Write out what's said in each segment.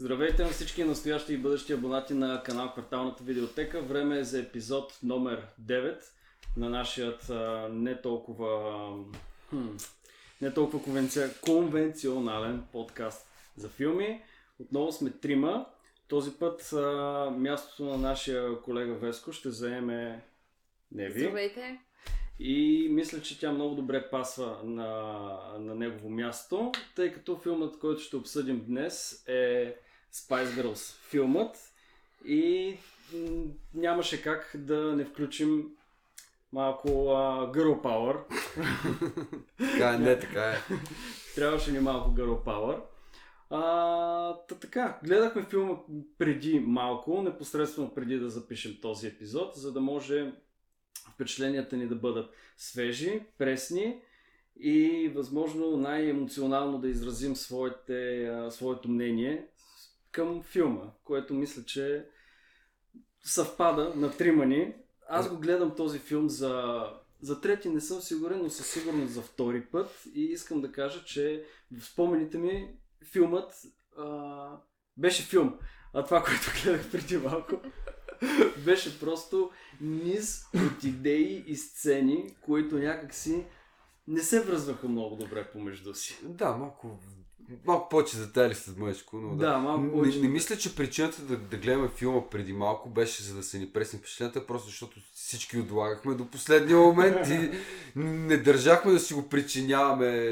Здравейте на всички настоящи и бъдещи абонати на канал Кварталната видеотека. Време е за епизод номер 9 на нашият а, не толкова хм, не толкова конвенци... конвенционален подкаст за филми. Отново сме трима. Този път а, мястото на нашия колега Веско ще заеме Неви. Здравейте! И мисля, че тя много добре пасва на, на негово място, тъй като филмът, който ще обсъдим днес е Spice Girls филмът и нямаше как да не включим малко а, Girl Power. Така е, не, така е. Трябваше ни малко Girl Power. А, та така, гледахме филма преди малко, непосредствено преди да запишем този епизод, за да може впечатленията ни да бъдат свежи, пресни и възможно най-емоционално да изразим своите, а, своето мнение към филма, което мисля, че съвпада на трима ни. Аз го гледам този филм за, за трети, не съм сигурен, но със сигурност за втори път и искам да кажа, че в спомените ми филмът а, беше филм. А това, което гледах преди малко, беше просто низ от идеи и сцени, които някакси не се връзваха много добре помежду си. Да, малко, малко повече детайли след мъжко, но да. Да, малко Не, повече. не мисля, че причината да, да гледаме филма преди малко беше за да се ни пресни впечатленията, просто защото всички отлагахме до последния момент и не държахме да си го причиняваме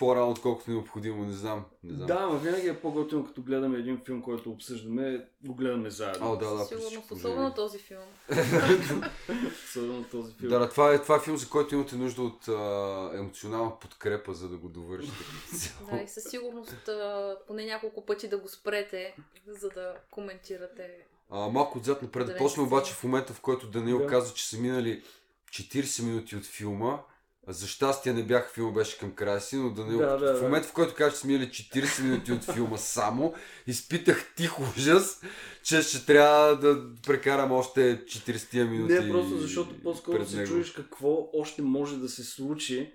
по-рано, отколкото необходимо, не знам. Не знам. Да, но винаги е по-готино, като гледаме един филм, който обсъждаме, го гледаме заедно. О, да, да, Сигурно, особено този филм. Особено този филм. Да, да, това е, това е филм, за който имате нужда от а, емоционална подкрепа, за да го довършите. Да, и със сигурност а, поне няколко пъти да го спрете, за да коментирате. А, малко отзад напред. Не обаче в момента, в който Данил Да. каза, че са минали 40 минути от филма. За щастие не бях, филма беше към края си, но Данил, Да, да, в да. момента, в който каза, че минали 40 минути от филма само, изпитах тих ужас, че ще трябва да прекарам още 40 минути. Не, просто защото по-скоро се чуеш какво още може да се случи.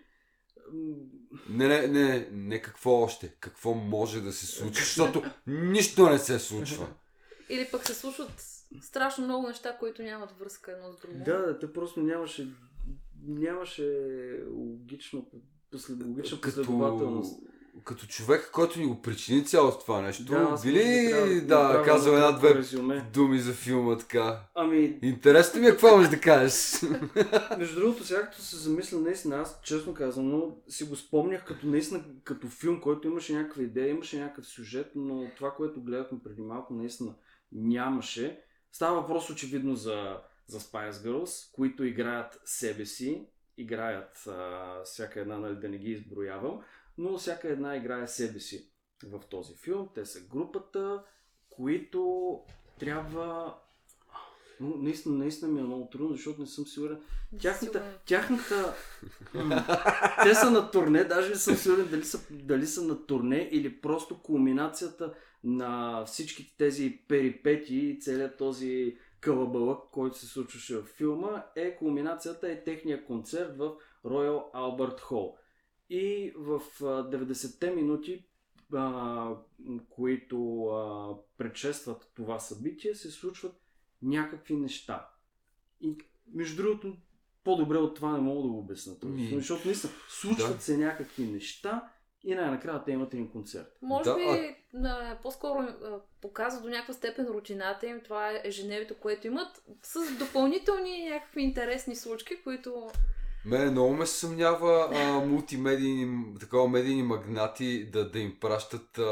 Не, не, не, не какво още, какво може да се случи, защото нищо не се случва. Или пък се случват страшно много неща, които нямат връзка едно с друго. Да, да, те просто нямаше, нямаше логично, логична последователност. като човек, който ни го причини цялото това нещо, Да, аз би може ли трябва да, казал едно една-две думи за филма така? Ами, Интересно ми е какво можеш да кажеш. Между другото, сега като се замисля, наистина, аз честно казвам, но си го спомнях като наистина като филм, който имаше някаква идея, имаше някакъв сюжет, но това, което гледахме преди малко, наистина нямаше. Става въпрос очевидно за, за Spice Girls, които играят себе си, играят а, всяка една, нали, да не ги изброявам, но всяка една играе себе си в този филм. Те са групата, които трябва но наистина, наистина ми е много трудно, защото не съм сигурен. Тяхната, тяхната... Те са на турне, даже не съм сигурен дали са, дали са на турне или просто кулминацията на всичките тези перипети и целият този кълъбълък, който се случваше в филма, е кулминацията е техния концерт в Royal Albert Hall. И в а, 90-те минути, а, които а, предшестват това събитие, се случват някакви неща. И между другото, по-добре от това не мога да го филм, Защото наистина случват да. се някакви неща и най-накрая те имат един концерт. Може Да, би а- а, по-скоро показва до някаква степен рутината им. Това е ежедневието, което имат, с допълнителни някакви интересни случки, които Мене много ме съмнява а, мултимедийни, такова медийни магнати да, да им пращат а,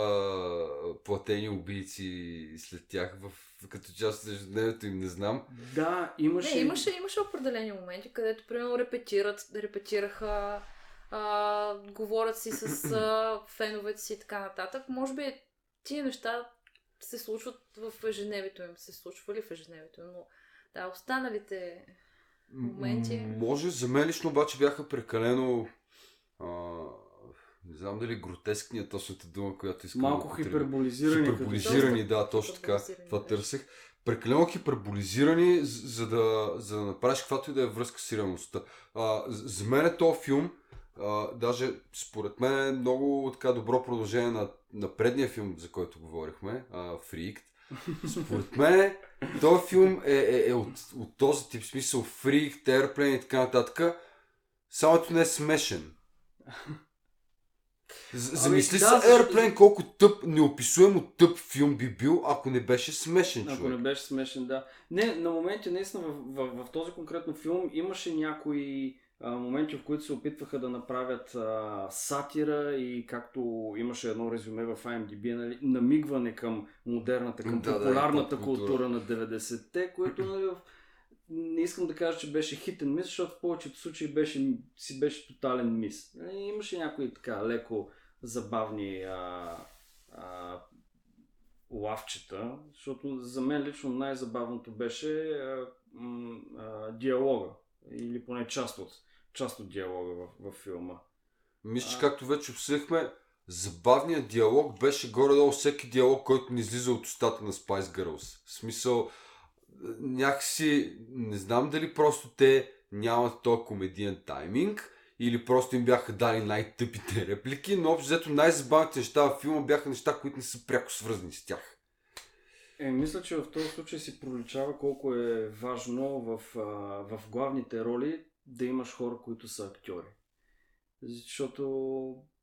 платени убийци след тях в, като част от ежедневието им, не знам. Да, имаше... Не, имаше, имаше определени моменти, където, примерно, репетират, репетираха, а, говорят си с а, феновете си и така нататък. Може би тия неща се случват в ежедневието им, се случвали в ежедневието им, но да, останалите моменти. Може, за мен лично обаче бяха прекалено а, не знам дали гротескни е точната дума, която искам Малко да хиперболизирани. Хиперболизирани, да, точно така. Това да. търсех. Прекалено хиперболизирани, за да, за да направиш каквато и да е връзка с реалността. А, за мен е този филм А, даже според мен е много така добро продължение на, на предния филм, за който говорихме, а, Фрикт. Според мен този филм е, е, е от, от този тип смисъл Фрикт, Airplane и така нататък. Само ето не е смешен. З- Замисли да, се Airplane колко тъп, неописуемо тъп филм би бил, ако не беше смешен Ако човек. не беше смешен, да. Не, на моменти наистина в, в, в този конкретно филм имаше някои моменти, в които се опитваха да направят а, сатира и както имаше едно резюме в IMDb, нали, намигване към модерната, към Да, да, популярната поп-култура. култура на 90-те, което нали, в... не искам да кажа, че беше хитен мис, защото в повечето случаи беше, си беше тотален мис. Нали, имаше някои така леко забавни а, а, лавчета, защото за мен лично най-забавното беше а, м, а, диалога, или поне част от, част от диалога в, в филма. Мисля, че както вече обсъдихме, забавният диалог беше горе-долу всеки диалог, който ни излиза от устата на Spice Girls. В смисъл, някакси, не знам дали просто те нямат този комедиен тайминг, или просто им бяха дали най-тъпите реплики, но общо взето най-забавните неща в филма бяха неща, които не са пряко свързани с тях. Е, мисля, че в този случай си проличава колко е важно в, в главните роли да имаш хора, които са актьори. Защото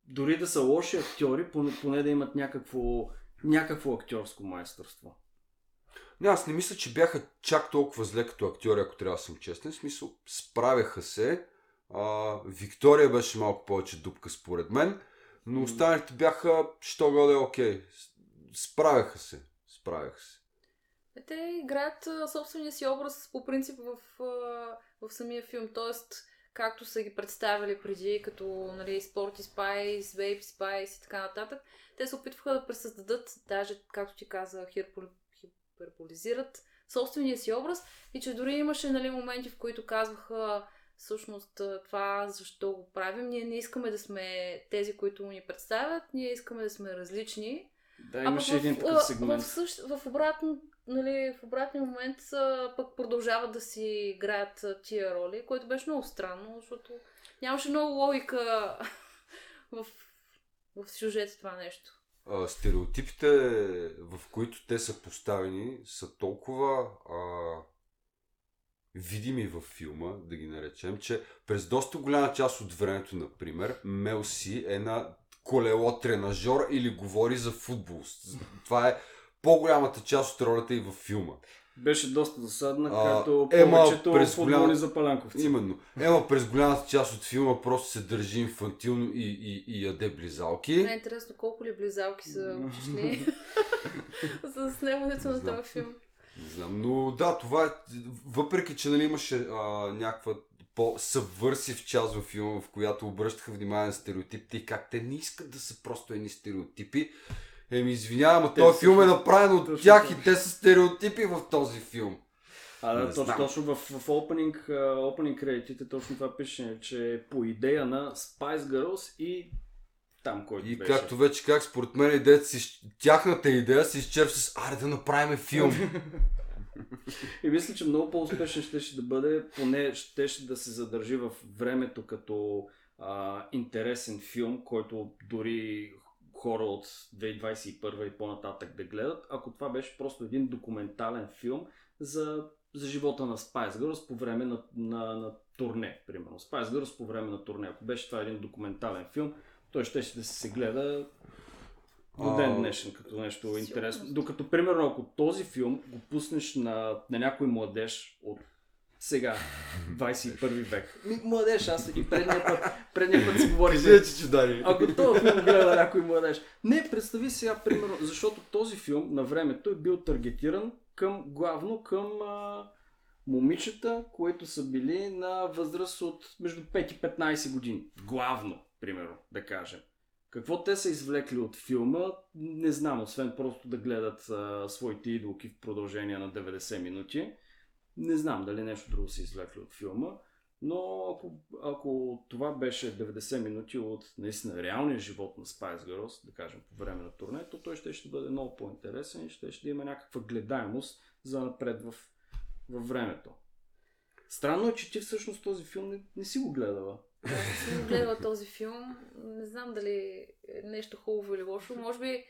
дори да са лоши актьори, поне, поне да имат някакво, някакво актьорско майсторство. Не, аз не мисля, че бяха чак толкова зле като актьори, ако трябва да съм честен. В смисъл, справяха се. А, Виктория беше малко повече дупка според мен, но останалите бяха, що годе, окей. Справяха се. Справяха се. Те играят а, собствения си образ по принцип в, а, в самия филм. Тоест, както са ги представили преди, като нали, Sporty Spice, Baby Spice и така нататък, те се опитваха да пресъздадат, даже, както ти каза, хипербол- хиперболизират собствения си образ и че дори имаше нали, моменти, в които казваха всъщност това защо го правим. Ние не искаме да сме тези, които ни представят, ние искаме да сме различни. Да, имаше един в, такъв сегмент. В, същ, в, обратно, нали, в обратния момент пък продължават да си играят тия роли, което беше много странно, защото нямаше много логика в, в сюжета това нещо. А, стереотипите, в които те са поставени, са толкова а, видими във филма, да ги наречем, че през доста голяма част от времето, например, Мел Си е на колело тренажор или говори за футбол. Това е по-голямата част от ролята и във филма. Беше доста досадна, А, като Ема, повечето през футболни голям- за палянковци. Именно. Ема през голямата част от филма просто се държи инфантилно и, и, и яде близалки. Не е интересно колко ли близалки са отишли за снимането Не на този филм. Не знам, но да, това е, въпреки че нали, имаше а, някаква по-съвърсив част във филма, в която обръщаха внимание на стереотипите и как те не искат да са просто едни стереотипи. Еми, извинявам, но този филм е направен от точно тях и те са стереотипи в този филм. А, да, точно, точно в, в opening, opening кредитите точно това пише, че е по идея на Spice Girls и там, който И беше. както вече как, според мен идеята си, тяхната идея се изчерпва с аре да направим филм. И мисля, че много по-успешен ще, да бъде, поне ще да се задържи в времето като а, интересен филм, който дори хора от 2021 и по-нататък да гледат, ако това беше просто един документален филм за, за живота на Spice Girls по време на, на, на турне, примерно. Spice Girls по време на турне. Ако беше това един документален филм, той ще, ще да се гледа до ден днешен като нещо интересно. Докато, примерно, ако този филм го пуснеш на, на някой младеж от сега, 21 век. Ми, младеж, аз и предния път, предния път си говорихме. че чудари. Ако този филм гледа някой младеж. Не, представи сега, примерно, защото този филм на времето е бил таргетиран към, главно към а, момичета, които са били на възраст от между 5 и 15 години. Главно, примерно, да кажем. Какво те са извлекли от филма, не знам, освен просто да гледат а, своите идолки в продължение на 90 минути. Не знам дали нещо друго са извлекли от филма, но ако, ако това беше 90 минути от наистина реалния живот на Spice Girls, да кажем по време на турнето, той ще, ще бъде много по-интересен и ще, ще има някаква гледаемост за напред в, във времето. Странно е, че ти всъщност този филм не, не си го гледала. Аз съм гледала този филм. Не знам дали е нещо хубаво или лошо. Може би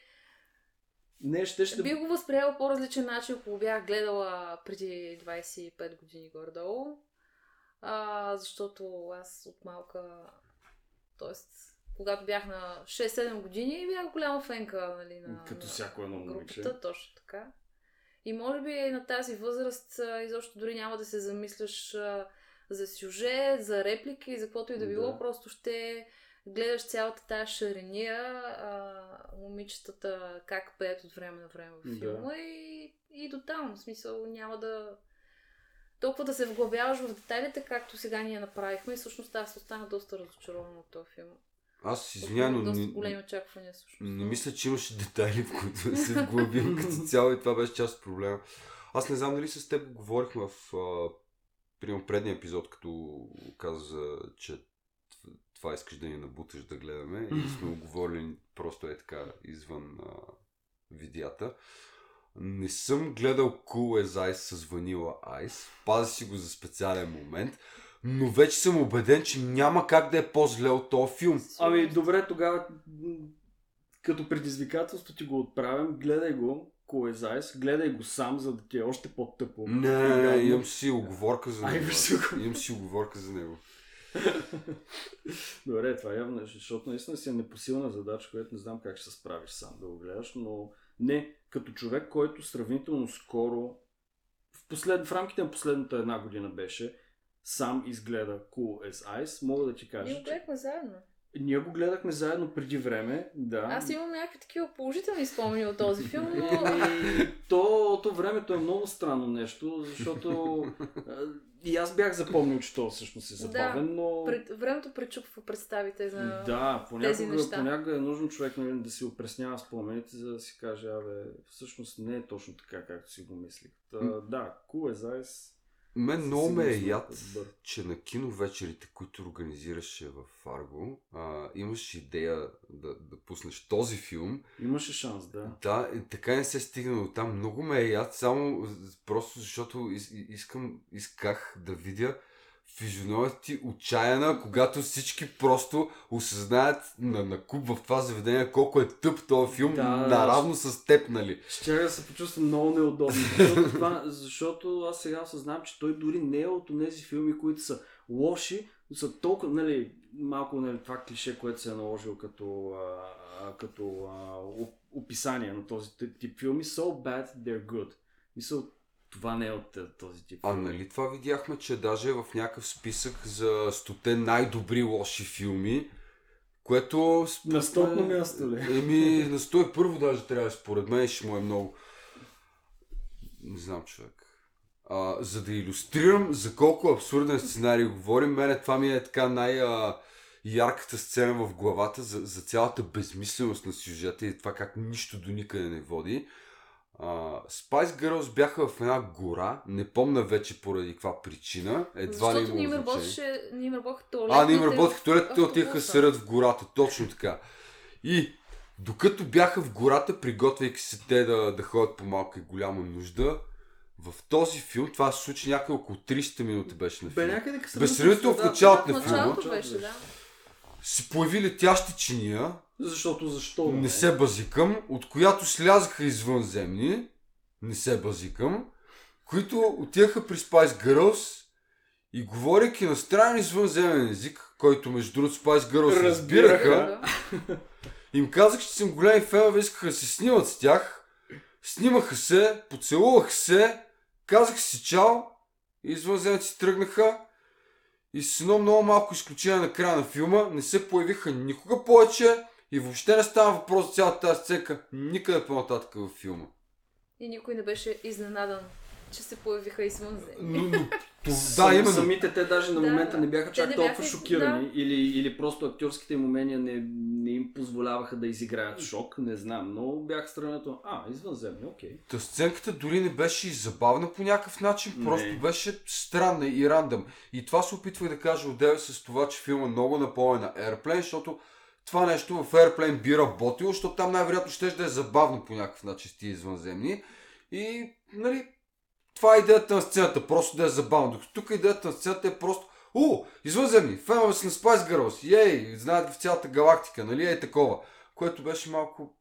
Не, ще ще... бих го възприела по различен начин, ако бях гледала преди 25 години горе-долу. А, защото аз от малка, т.е. когато бях на 6-7 години, бях голяма фенка нали, на, Като всяко едно момиче. групата, точно така. И може би на тази възраст изобщо дори няма да се замисляш за сюжет, за реплики, за каквото и да било, Да. просто ще гледаш цялата тази шарения, а, момичетата как пеят от време на време в Да. филма и, и до там. В смисъл няма да толкова да се вглъбяваш в детайлите, както сега ние направихме и всъщност аз останах доста разочарована от този филм. Аз извинявам, но доста големи очаквания всъщност. не мисля, че имаше детайли, в които да се вглъбим като цяло и това беше част от проблема. Аз не знам дали с теб говорихме в а, предния епизод, като каза, че това искаш да ни набуташ да гледаме и сме го говорили просто е така извън а, видеята. Не съм гледал Cool as Ice с Vanilla Ice. Пазя си го за специален момент. Но вече съм убеден, че няма как да е по-зле от този филм. Ами, добре, тогава като предизвикателство ти го отправям, гледай го, Cool as Ice, гледай го сам, за да ти е още по-тъпо. Не, не, не, имам си оговорка за него. го. Имам си оговорка за него. Добре, това явно е, защото наистина си е непосилна задача, която не знам как ще се справиш сам да го гледаш, но не, като човек, който сравнително скоро, в, послед... в рамките на последната една година беше, сам изгледа Cool as Ice, мога да ти кажа, Ние го гледахме заедно. Ние го гледахме заедно преди време, да. Аз имам някакви такива положителни спомени от този филм, но Еми, то, то времето е много странно нещо, защото и аз бях запомнил, че то всъщност е забавен, но... пред, времето пречупва представите за... Да, тези понякога, неща. понякога е нужно човек нали, да си опреснява спомените, за да си каже, абе, всъщност не е точно така, както си го мислих. Та, да, Cool as Ice. Мен много ме е яд, е че на киновечерите, които организираше в Фарго, а, имаш идея да, да пуснеш този филм. Имаше шанс, да. Да, и така не се стигна до там. Много ме е яд, само просто защото из, искам, исках да видя физиономията ти отчаяна, когато всички просто осъзнаят на, на куп в това заведение колко е тъп този филм, Да, наравно с теб, нали? Ще да се почувствам много неудобно, защото, това, защото аз сега осъзнавам, че той дори не е от тези филми, които са лоши, но са толкова, нали, малко нали, това клише, което се е наложил като, а, като а, оп- описание на този ти- тип филми. So bad, they're good. Мисъл, това не е от а, този тип А нали това видяхме, че даже е в някакъв списък за стоте най-добри лоши филми, което... На стотно място ли? Еми, на 101 даже трябва, според мен ще му е много... Не знам, човек. А, за да иллюстрирам за колко абсурден сценарий говорим, мене това ми е така най- а, ярката сцена в главата за, за цялата безмисленост на сюжета и това как нищо до никъде не води. Uh, Spice Girls бяха в една гора, не помна вече поради каква причина, едва ли Защото не им работеше, не им работеха туалетните. А, не им работеха туалетите, те отиха серат в гората, точно така. И докато бяха в гората, приготвяйки се те да, да ходят по малка и голяма нужда, в този филм, това се случи някъде около 300 минути беше на Бе, филма, някъде къде Без сравнително в началото на филма. началото беше, да. Се появи летящи чиния, Защото защо? да не се базикам, от която слязаха извънземни, не се базикам, които отиваха при Spice Girls и говорейки на странен извънземен език, който между другото Spice Girls разбираха, Разбираха. им казах, че съм големи фенове, искаха да се снимат с тях, снимаха се, поцелуваха се, казах си чао, и извънземци тръгнаха и с едно много малко изключение на края на филма не се появиха никога повече и въобще не става въпрос за цялата тази сценка никъде по-нататък във филма. И никой не беше изненадан, че се появиха извън Но, но, то, да, именно. Самите те даже на Да, момента не бяха чак не толкова бяха- шокирани. да. Или, или просто актьорските им умения не, не им позволяваха да изиграят шок, не знам. Но бях странато. А, извънземни, окей. Та сценката дори не беше и забавна по някакъв начин, Не. просто беше странна и рандъм. И това се опитвах да кажа отдеве с това, че филма много напомня на Airplane, защото това нещо в Airplane би работило, защото там най-вероятно ще да е забавно по някакъв начин с тия извънземни. И, нали, това е идеята на сцената, просто да е забавно. Докато тук идеята на сцената е просто О, извънземни, фенове са на Spice Girls, ей, знаят ги в цялата галактика, нали е такова. Което беше малко...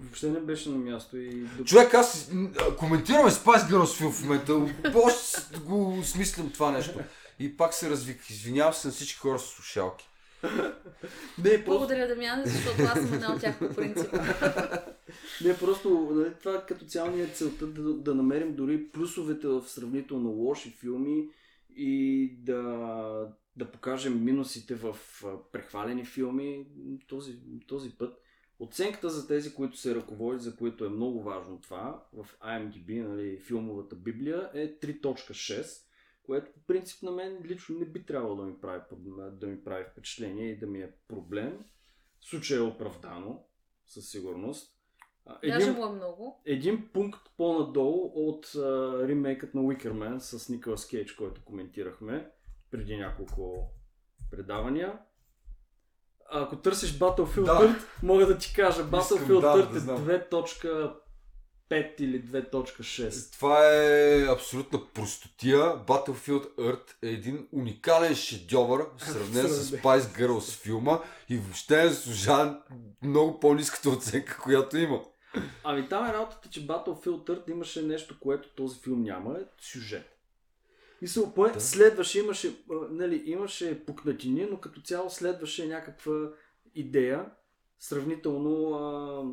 Въобще не беше на място и... Човек, аз коментираме Spice Girls в момента, още го смислям това нещо. И пак се развиках. Извинявам се на всички хора с слушалки. Не, просто, Благодаря, Дамян, защото аз съм една от тях по принцип. не, просто нали, това като цяло ни е целта да, да намерим дори плюсовете в сравнително лоши филми и да, да покажем минусите в прехвалени филми този, този път. Оценката за тези, които се ръководят, за които е много важно това, в IMDb, нали, филмовата библия, е 3.6, което по принцип на мен лично не би трябвало да ми прави, да ми прави впечатление и да ми е проблем. Случай е оправдано, със сигурност. Един, Даже му е много. Един пункт по-надолу от а, ремейкът на Уикермен с Николас Кейдж, който коментирахме преди няколко предавания. Ако търсиш Battlefield да. мога да ти кажа Battlefield Искам, да, да, е 2. 5 или 2.6. Това е абсолютна простотия. Battlefield Earth е един уникален шедьовър, сравнен с Spice Girls филма и въобще е служан много по-низката оценка, която има. Ами там е работата, че Battlefield Earth имаше нещо, което този филм няма, е сюжет. Мисъл, поне да. следваше, имаше, нали, имаше пукнатини, но като цяло следваше някаква идея, сравнително а,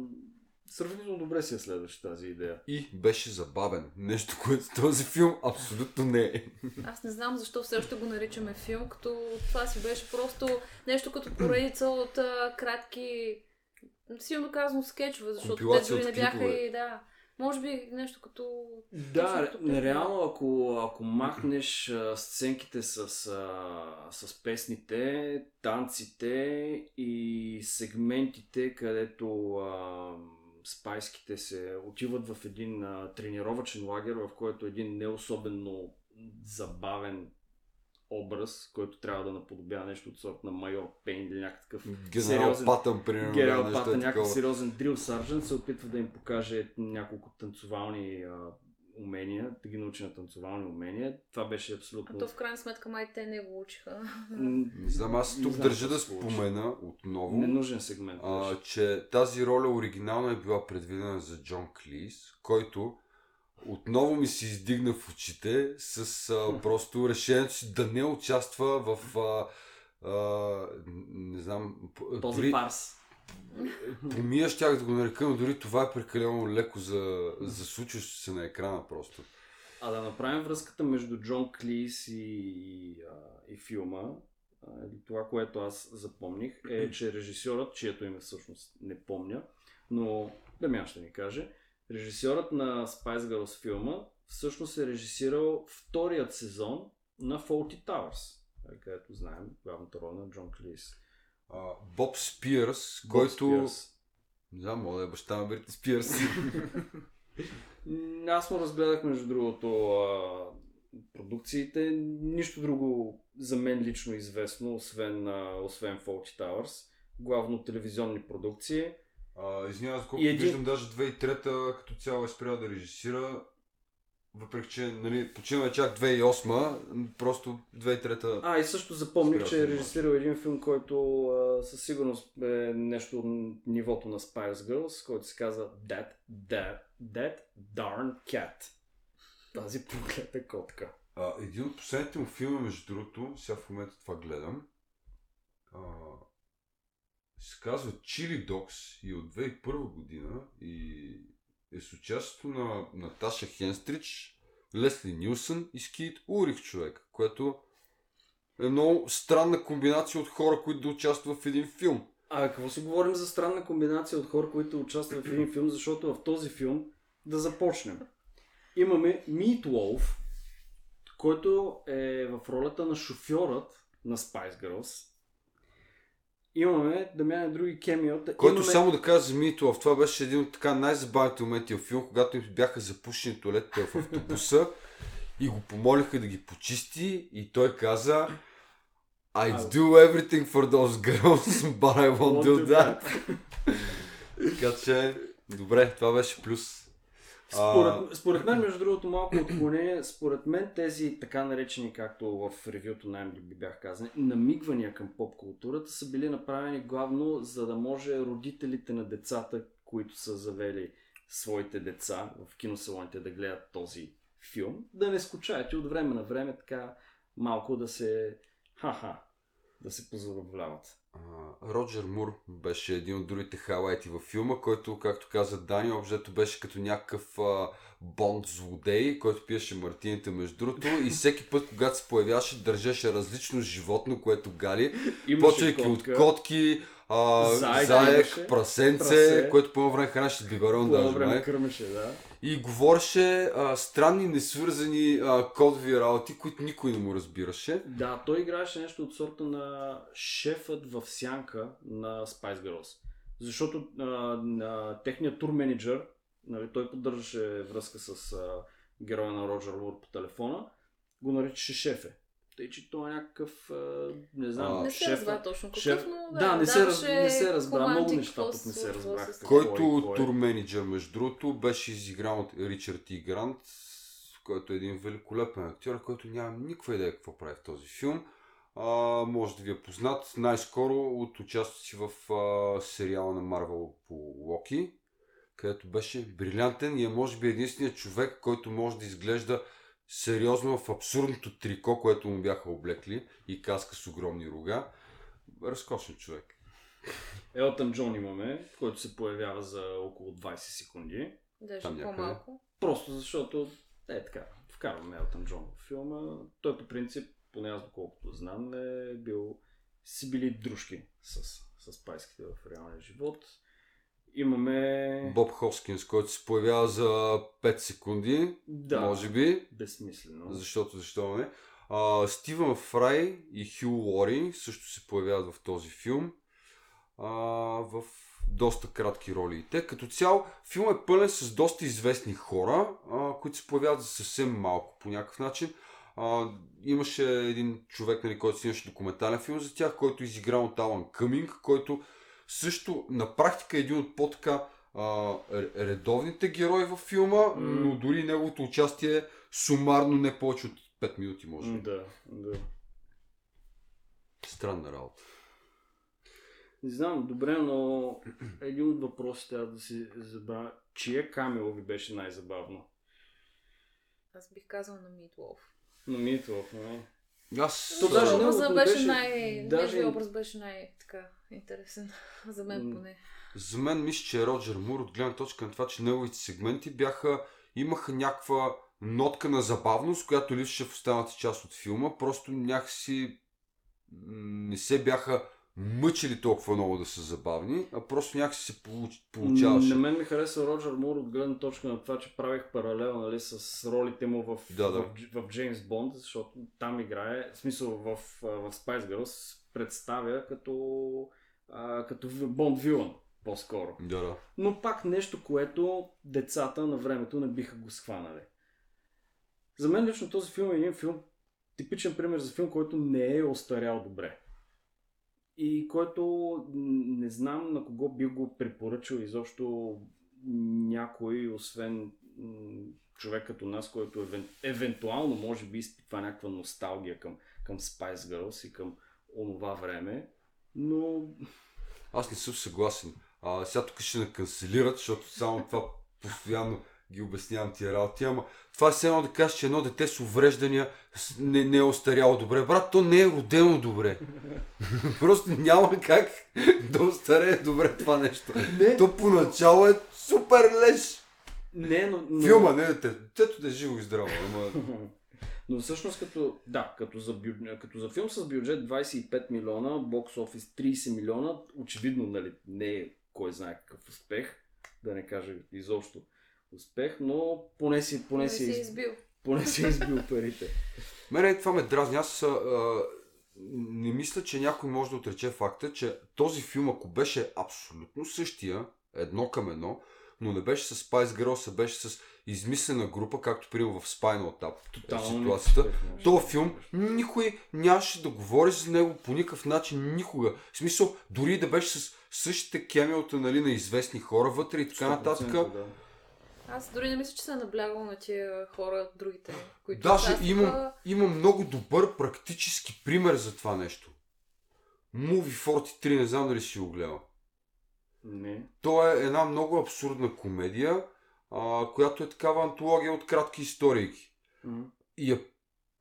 сравнително добре си я следваше тази идея. И беше забавен. Нещо, което този филм абсолютно не е. Аз не знам защо все още го наричаме филм, като това си беше просто нещо като поредица от а, кратки, силно казано скетчове, защото те дори не бяха и да. Може би нещо като... Да, като нереално, ако, ако махнеш а, сценките с, а, с песните, танците и сегментите, където а, спайските се отиват в един а, тренировачен лагер, в който един не особено забавен образ, който трябва да наподобява нещо от сорт на майор Пейн или някакъв Генерал сериозен- Патън, примерно. Нещо Пата, е някакъв сериозен дрил саржент, се опитва да им покаже няколко танцовални а, умения, да ги научи на танцовални умения. Това беше А абсолютно... то в крайна сметка май те не го учиха. Не знам, аз тук знам държа да спомена отново, Ненужен сегмент. а, че тази роля оригинално е била предвидена за Джон Клис, който отново ми се издигна в очите с а, просто решението си да не участва в а, а, не знам, Този дори фарс. помия щях да го нарека, но дори това е прекалено леко за, за случващо се на екрана просто. А да направим връзката между Джон Клис и, и, и филма, това, което аз запомних, е, че режисьорът, чието име всъщност не помня, но Дамян ще ни каже, режисьорът на Spice Girls филма всъщност е режисирал вторият сезон на Faulty Towers, където знаем главната роля на Джон Клис. А, Боб Спирс, Боб който... Спирс. Не знам, мога да е баща на Бритни Спирс. Аз му разгледах, между другото, а, продукциите. Нищо друго за мен лично известно, освен, а, освен Faulty Towers. Главно телевизионни продукции. А, извинявай, за И колко един- виждам, даже 2003 като цяло е спрял да режисира. Въпреки, че нали, почина чак 2008, м, просто 2003 А, и също запомних, че е режисирал един филм, който а, със сигурност е нещо от нивото на Spice Girls, който се казва That, That, That Darn Cat. Тази проклята котка. А, един от последните му филми, между другото, сега в момента това гледам, а, се казва Chili Dogs и е от 2001 година и е с участието на Наташа Хенстрич, Лесли Нилсън и Скит Урих човек, което е много странна комбинация от хора, които да участват в един филм. А какво си говорим за странна комбинация от хора, които участват в един филм, защото в този филм да започнем. Имаме Meat Wolf, който е в ролята на шофьорът на Spice Girls. Имаме Дамян и други кемиота. Който Имаме... само да кажа за Митолов, това беше един от така най-забавните моменти в филм, когато им бяха запушени туалетите в автобуса и го помолиха да ги почисти и той каза I'd do everything for those girls, but I won't do that. така че, добре, това беше плюс. Според, според мен, между другото, малко отклонение, според мен тези така наречени, както в ревюто на MDB бях казани, намигвания към поп културата са били направени главно за да може родителите на децата, които са завели своите деца в киносалоните да гледат този филм, да не скучаят и от време на време така малко да се ха-ха, да се позабавляват. Роджер Мур беше един от другите хайлайти във филма, който, както каза Дани, обжето беше като някакъв а, бонд злодей, който пиеше мартините между другото и всеки път, когато се появяваше, държеше различно животно, което гали, почвайки от котки, а, Заек заек, прасенце, прасе. което по време хранеше По едно даже. време май. кърмеше, да. И говореше а, странни, несвързани а, кодови работи, които никой не му разбираше. Да, той играеше нещо от сорта на шефът в сянка на Spice Girls. Защото а, на техният тур менеджер, нали, той поддържаше връзка с а, героя на Роджер Лур по телефона, го наричаше шефе. Тъй, че той е някакъв, не знам, А, Не се разбра точно какъв, шеф- но Да, не се раз- не се разбра. Много неща тук не се с- Кой- Който кой? тур менеджер, между другото, беше изигран от Ричард И. Грант, който е един великолепен актьор, който няма никаква идея какво прави в този филм. А, може да ви е познат най-скоро от участието си в а, сериала на Марвел по Локи, където беше брилянтен и е може би единственият човек, който може да изглежда сериозно в абсурдното трико, което му бяха облекли и каска с огромни рога. Разкошен човек. Елтън Джон имаме, който се появява за около 20 секунди. Даже по-малко. Просто защото е така, вкарваме Елтън Джон в филма. Той по принцип, поне аз доколкото знам, е бил, си били дружки с, с пайските в реалния живот. Имаме... Боб Хоскинс, който се появява за 5 секунди, Да, може би, безсмислено. защото защо не. А, Стивън Фрай и Хю Лори също се появяват в този филм а, в доста кратки роли. И Те като цяло филм е пълен с доста известни хора, а, които се появяват за съвсем малко по някакъв начин. А, имаше един човек, нали, който снимаше документален филм за тях, който е изиграл от Алан Къминг, който също на практика е един от по-така редовните герои във филма, М. но дори неговото участие е сумарно не повече от 5 минути, може би. Да, да. Странна работа. Не знам, добре, но един от въпросите, аз да си забравя, чие камео ви беше най-забавно? Аз бих казал на Meatloaf. На Митлов, не? Аз... То даже а, не- Образът неговото беше, беше- най... даже- образ беше най-така интересен. За мен поне. За мен мисля, че Роджер Мур от гледна точка на това, че неговите сегменти бяха, имаха някаква нотка на забавност, която липсваше в останалата част от филма. Просто някакси не се бяха мъчили толкова много да са забавни, а просто някакси се получ- получаваше. На мен ми хареса Роджер Мур от гледна точка на това, че правих паралел нали, с ролите му в, Да, да. в, в Джеймс Бонд, защото там играе, в смисъл в, в Spice Girls представя като, а, като Бонд вилан по-скоро. Да, да. Но пак нещо, което децата на времето не биха го схванали. За мен лично този филм е един филм, типичен пример за филм, който не е остарял добре. И който не знам на кого би го препоръчал изобщо някой, освен човек като нас, който евен, евентуално може би изпитва някаква носталгия към, към Spice Girls и към онова време. Но Аз не съм съгласен. А, сега тук ще ме канцелират, защото само това постоянно ги обяснявам тия работи, ама това е все едно да кажеш, че едно дете с увреждания не, не е остаряло добре. Брат, то не е родено добре. Просто няма как да остарее добре това нещо. не, То поначало е супер леш. не но, но... Филма, не дете. Детето да е живо и здраво. Ама... Но всъщност като, да, като за, бю, като за филм с бюджет 25 милиона, бокс офис 30 милиона, очевидно нали, не е кой знае какъв успех, да не кажа изобщо успех, но поне си, поне Не си, си из- избил. поне си е избил парите. Мене това ме дразни. Аз а, не мисля, че някой може да отрече факта, че този филм, ако беше абсолютно същия, едно към едно, но не беше с Spice Girls, а беше с измислена група, както примерно в Spinal Tap е Тотално ситуацията, този филм никой нямаше да говори за него по никакъв начин никога. В смисъл, дори да беше с същите кемиота нали, на известни хора вътре и така 100%, нататък, да. Аз дори не мисля, че съм наблягал на тия хора, другите, които Даже участваха. имам, имам много добър практически пример за това нещо. Movie 43, не знам дали си го гледал. Не. То е една много абсурдна комедия, а, която е такава антология от кратки истории. М. И е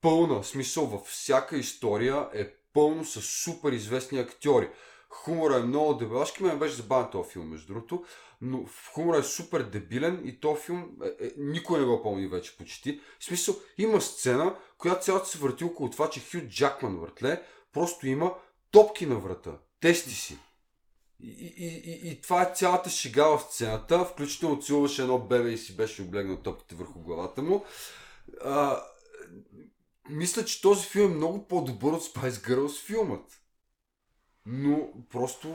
пълна, в смисъл във всяка история е пълно с супер известни актьори. Хумора е много дебелашки, ме беше забавен този филм, между другото, но хумора е супер дебилен и този филм е, е, никой не го помни вече почти. В смисъл, има сцена, която цялата се върти около това, че Хю Джакман въртле просто има топки на врата, тести си. И, и, и, и това е цялата шега в сцената, включително целуваше едно бебе и си беше облегнал топките върху главата му. А, мисля, че този филм е много по-добър от Spice Girls филмът. Но просто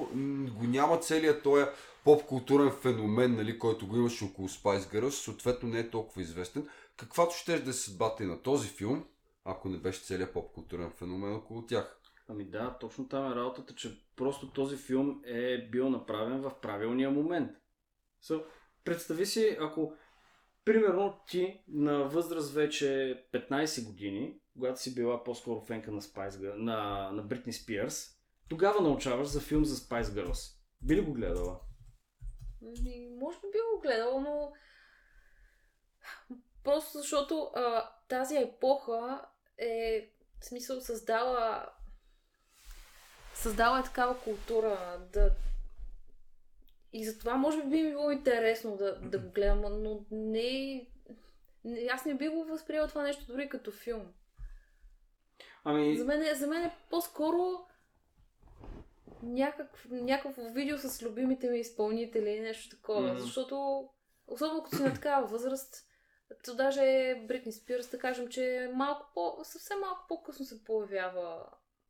го няма целият този поп-културен феномен, нали, който го имаше около Spice Girls, съответно не е толкова известен. Каквато ще да е съдбата и на този филм, ако не беше целият поп-културен феномен около тях. Ами да, точно там е работата, че просто този филм е бил направен в правилния момент. So, представи си, ако примерно ти на възраст вече 15 години, когато си била по-скоро фенка на, Spice на, на Бритни Спирс, тогава научаваш за филм за Spice Girls. Би ли го гледала? Ми, може би би го гледала, но просто защото а, тази епоха е в смисъл създала създала е такава култура да и затова може би би ми било интересно да, да го гледам, но не, не аз не би го възприела това нещо дори като филм. Ами, За мен, е, за мен е по-скоро някакъв, някакво видео с любимите ми изпълнители и нещо такова. Мгм. Защото, особено като си на такава възраст, то даже Бритни Спирс, да кажем, че малко по, съвсем малко по-късно се появява.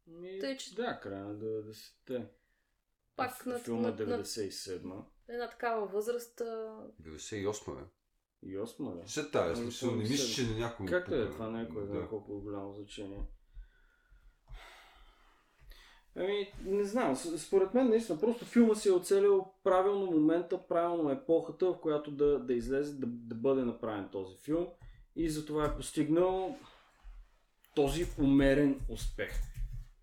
ми, Тъй, че- да, края на 90-те. Пак В- на, филма на, на, 97 една такава възраст. а, 98 бе. и 8 да. След тази, смисъл, не мисля, че на някой... Както е, това не е кой знае да. колко голямо значение. Ами, не знам, според мен наистина просто филма си е оцелил правилно момента, правилно епохата, в която да, да излезе, да, да бъде направен този филм и затова е постигнал този умерен успех.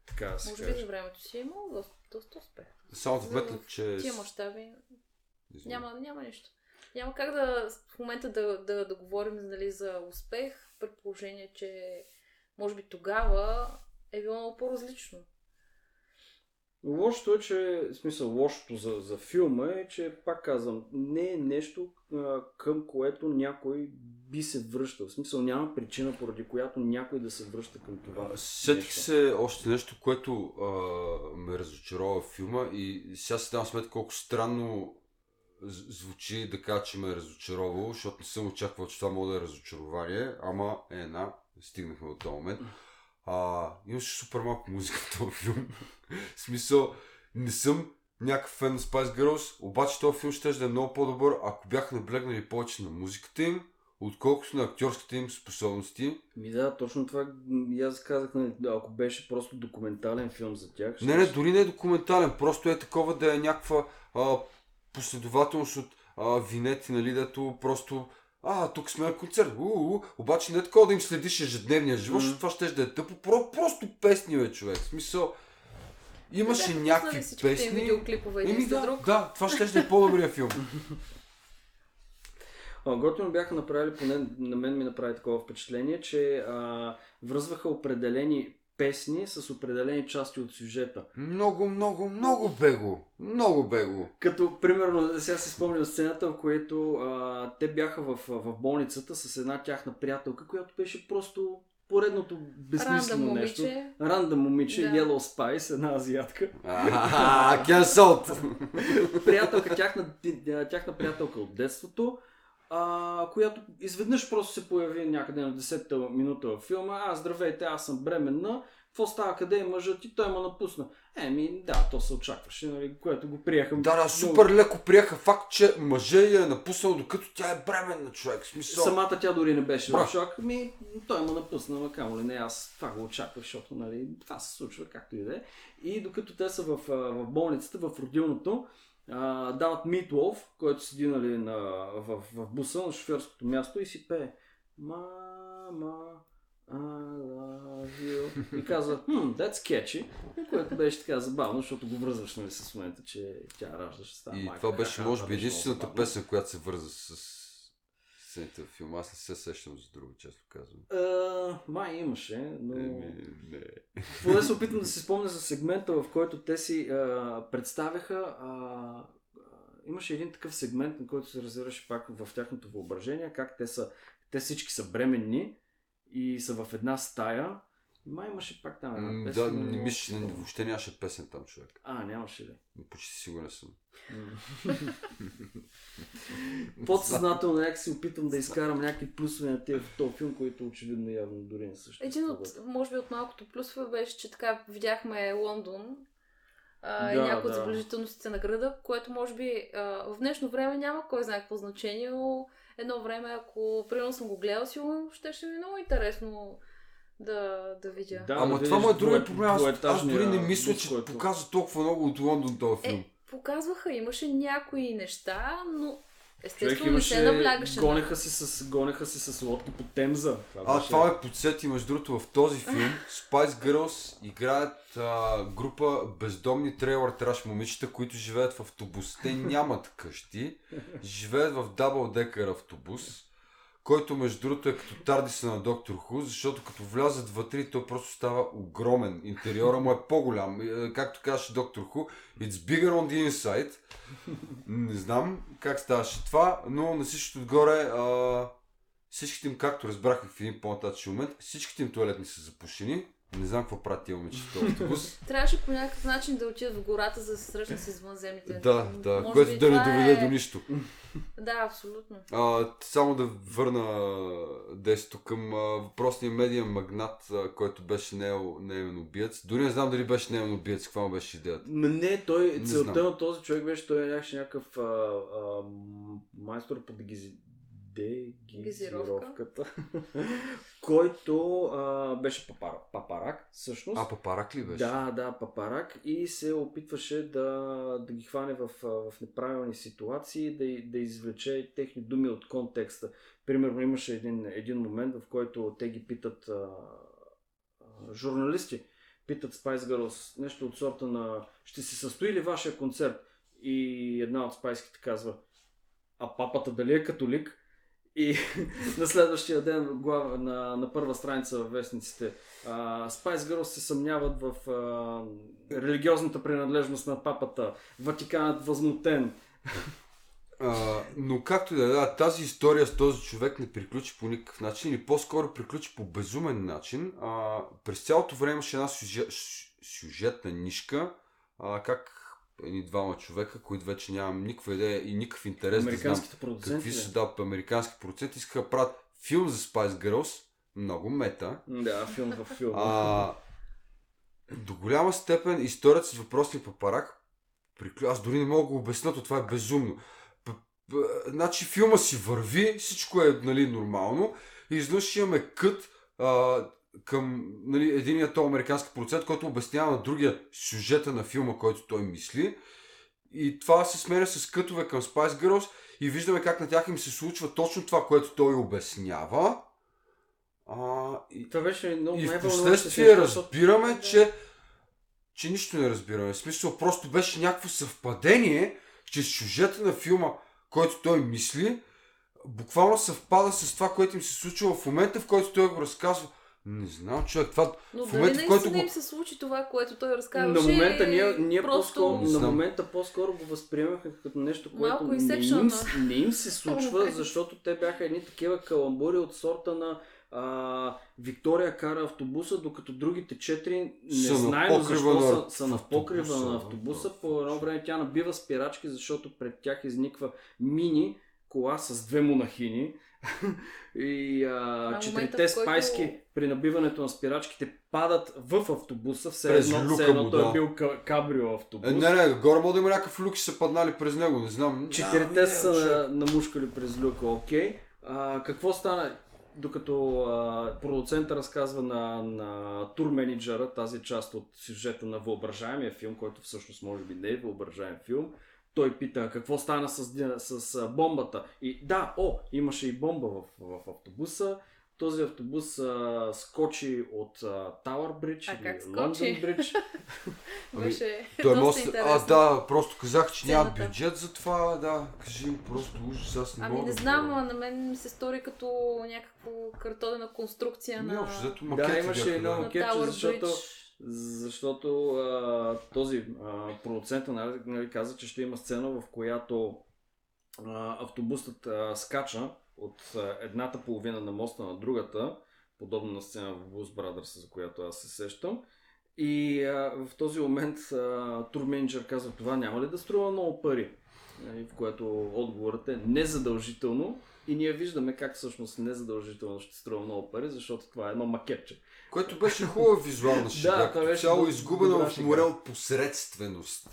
Така да се може би за времето си е имал доста, доста успех. Само да За- вметна, че... Тия мащаби. Няма, няма нищо. Няма как да в момента да, да, да говорим нали, за успех, при положение, че може би тогава е било много по-различно. Лошото е, че, в смисъл, лошото за, за филма е, че, пак казвам, не е нещо а, към което някой би се връщал. В смисъл, няма причина, поради която някой да се връща към това. Сетих нещо. се още нещо, което а, ме разочарова в филма и сега си давам сметка колко странно звучи да кажа, че ме е разочаровало, защото не съм очаквал, че това може да е разочарование, ама е една, стигнахме до този момент. А, имаше супер малко музика в този филм. в смисъл, не съм някакъв фен на Spice Girls, обаче този филм ще да е много по-добър, ако бяха наблегнали повече на музиката им, отколкото на актьорските им способности. Ми да, точно това и аз казах, нали, ако беше просто документален филм за тях. Не, не, ще- дори не е документален, просто е такова да е някаква а, последователност от а, винети, нали, дето просто а, тук сме на концерт, у, обаче не е такова да им следиш ежедневния живот, защото това ще да е тъпо, про, просто песни, бе, човек, в смисъл, имаше Бяха някакви песни, видеоклипове един Еми да, друг. да, това ще да е по-добрия филм. Готино бяха направили, поне на мен ми направи такова впечатление, че а, връзваха определени песни с определени части от сюжета. Много, много, много бего, много бего. Като, примерно, сега си спомням сцената, в която а, те бяха в, в болницата с една тяхна приятелка, която беше просто поредното безсмислено Рандъм нещо. момиче. Рандъм момиче, Да. Yellow Spice, една азиатка. А, cancelled. приятелка, тяхна, тяхна приятелка от детството, а, която изведнъж просто се появи някъде на 10-та минута във филма. А, здравейте, аз съм бременна. Какво става, къде е мъжът и той ме напусна. Еми, да, то се очакваше, нали, което го приеха. Да, да, супер леко приеха факт, че мъжа я е напуснал, докато тя е бременна, човек. Смисъл. Самата тя дори не беше Бра. в шок. Ми, той ме напусна, ма камо ли не, аз това го очаквах, защото нали, това се случва както и да е. И докато те са в, в болницата, в родилното, а, дават Meatloaf, който седи нали, на, в, в буса на шофьорското място и си пее Мама, I love you. И казва, hmm, that's catchy. Което беше така забавно, защото го връзваш нали, с момента, че тя ражда, ще става И майка. това беше, може би, единствената песен, която се върза с сцените в филма. Аз не се сещам за друго, често казвам. А, май имаше, но... Еми, не. Поне се опитам да се спомня за сегмента, в който те си а, представяха. А, имаше един такъв сегмент, на който се развиваше пак в тяхното въображение, как те са, те всички са бременни и са в една стая. Май имаше пак там една песен. Да, не мисля, че въобще нямаше песен там, човек. А, нямаше ли? Почти сигурен съм. Подсъзнателно някак си опитвам да изкарам някакви плюсове на тези в този филм, които очевидно явно дори не съществуват. Един от, може би от малкото плюсове беше, че така видяхме Лондон а, и Да, някои от да. забележителностите на града, което може би а, в днешно време няма кой знае какво значение, но едно време, ако примерно съм го гледал, сигурно ще, ще ми е много интересно да, да видя. Да, Ама да това му е другия проблем. Аз, аз дори не мисля, че който- показва толкова много от Лондон този филм. Е, показваха, имаше някои неща, но Човек естествено не се наблягаше гонеха се, с, гонеха се с лодки по Темза. А, беше- това ме подсети, между другото, в този филм Spice Girls играят а, група бездомни трейлър траш момичета, които живеят в автобус. Те нямат къщи, живеят в дабл декър автобус, който между другото е като Тардиса на Доктор Ху, защото като влязат вътре, той просто става огромен. Интериора му е по-голям. Е, Както казваше Доктор Ху, it's bigger on the inside. Не знам как ставаше това, но на всичкото отгоре а, всичките им, както разбрахме в един по-нататъчен момент, всичките им туалетни са запушени. Не знам какво правят тия момичета в този автобус. Трябваше по някакъв начин да отидат в гората, за да се срещнат с извънземните. да, да, Може което да не доведе е- до нищо. Да, абсолютно. А, само да върна десето към а, въпросния медиен магнат, а, който беше неел, неевен убиец. Дори не знам дали беше неевен убиец, каква му беше идеята. М, Не, той, Не целта на този човек беше, той някакъв, някакъв а, а, майстор по дегизи... дегизировката, който а, беше папар, папарак, всъщност. А, папарак ли беше? Да, да, папарак и се опитваше да, да ги хване в, в неправилни ситуации, да, да извлече техни думи от контекста. Примерно имаше един, един момент, в който те ги питат а, а, журналисти, питат Spice Girls нещо от сорта на ще се състои ли вашия концерт? И една от спайските казва а папата дали е католик? И на следващия ден глава, на, на първа страница в вестниците а, Spice Girls се съмняват в а, религиозната принадлежност на папата. Ватиканът възмутен. А, но както и да е, тази история с този човек не приключи по никакъв начин или по-скоро приключи по безумен начин. А, през цялото време имаше една сюжет, сюжетна нишка, а, как едни двама човека, които вече нямам никаква идея и никакъв интерес да знам продуценти. какви са да, американски проценти, искаха да правят филм за Spice Girls, много мета. Да, филм в филм. А, до голяма степен историята с въпросния папарак, приклю... аз дори не мога да го обясня, то това е безумно. Значи филма си върви, всичко е нали, нормално и изведнъж имаме кът а, към нали, единият то американски процент, който обяснява на другия сюжета на филма, който той мисли. И това се сменя с кътове към Spice Girls и виждаме как на тях им се случва точно това, което той обяснява. А, и, Това беше много и в последствие разбираме, че, че нищо не разбираме. В смисъл, просто беше някакво съвпадение, че сюжета на филма, който той мисли, буквално съвпада с това, което им се случва в момента, в който той го разказва. Не знам, човек, това... Но В дали момента, в който наистина го- им се случи това, което той разказваше? На момента ние, или ние просто... по-скоро, на момента по-скоро го възприемаха като нещо, което Малко не им, не им се случва, защото те бяха едни такива каламбури от сорта на а, Виктория кара автобуса, докато другите четири не Са на знаем защо на са, са на покрива автобуса, на автобуса. да. По едно време тя набива спирачки, защото пред тях изниква мини кола с две монахини. И а, четирите в който- спайски при набиването на спирачките падат в автобуса, все През едно, все едно му, той да. е бил ка- кабрио автобус. Е, не, не, горе мога да има някакъв люк и са паднали през него, не знам. Четирите А, са не, човек. на, намушкали през люка, окей. А, какво стана? Докато а, продуцента разказва на, на тур менеджера тази част от сюжета на въображаемия филм, който всъщност може би не е въображаем филм, той пита какво стана с, с бомбата. И да, о, имаше и бомба в, в автобуса. Този автобус а, скочи от а, Тауър Бридж А или? Лондон Бридж. Ами, Беше Той доста може... А, да, просто казах, че няма Сцената. бюджет за това, да. Кажи им просто ужас, аз не Ами мога не да знам, говоря. а на мен ми се стори като някаква картонена конструкция Не, на, общо взето Да, макети имаше едно да. макетче, Tower защото- Bridge. Защото а, този а, продуцент нали, нали, каза, че ще има сцена, в която а, автобусът а, скача от а, едната половина на моста на другата, подобно на сцена в Blues Brothers, за която аз се сещам. И а, в този момент турменеджер казва, това няма ли да струва много пари? Нали, В което отговорът е незадължително. И ние виждаме как всъщност незадължително ще струва много пари, защото това е едно макетче. Което беше хубава визуална шега. Да, беше цяло изгубена в шега. море от посредственост.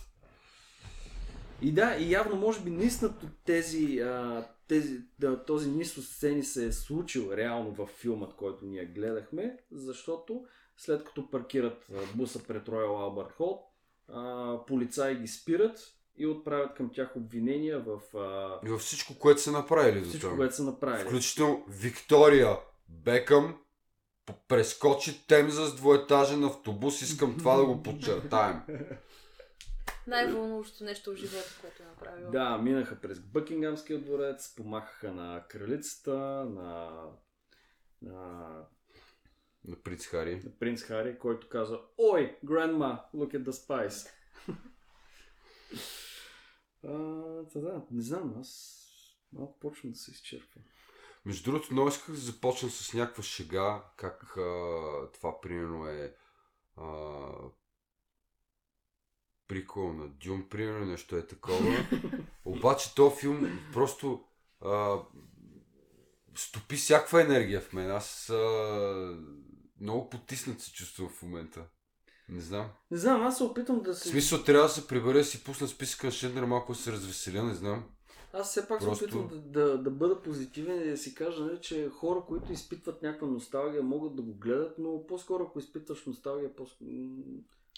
И да, и явно може би наистина тези, а, тези, да, този низ от сцени се е случил реално във филмът, който ние гледахме, защото след като паркират буса пред Royal Albert Hall, а, полицаи ги спират и отправят към тях обвинения в а, И във всичко, което са направили до всичко, това. което са направили. Включително Виктория Бекъм прескочи Темза с двоетажен автобус. Искам това да го подчертаем. Най-вълнуващо нещо в живота, което е направил. Да, минаха през Бъкингамския дворец, помахаха на кралицата, на, на На принц Хари. на принц Хари, който каза Ой, grandma, look at the spice. а, да, не знам, аз малко почвам да се изчерпвам. Между другото, много исках да започна с някаква шега, как а, това примерно е а, прикол на Дюн, примерно, нещо е такова. Обаче този филм просто а, стопи всякаква енергия в мен. Аз а, много потиснат се чувствам в момента. Не знам. Не знам, аз се опитвам да В се... смисъл трябва да се прибера и си пусна списъка на Шиндер, малко да се развеселя, не знам. Аз все пак Просто- се опитвам да, да, да бъда позитивен и да си кажа, нали, че хора, които изпитват някаква носталгия, могат да го гледат, но по-скоро ако изпитваш носталгия, по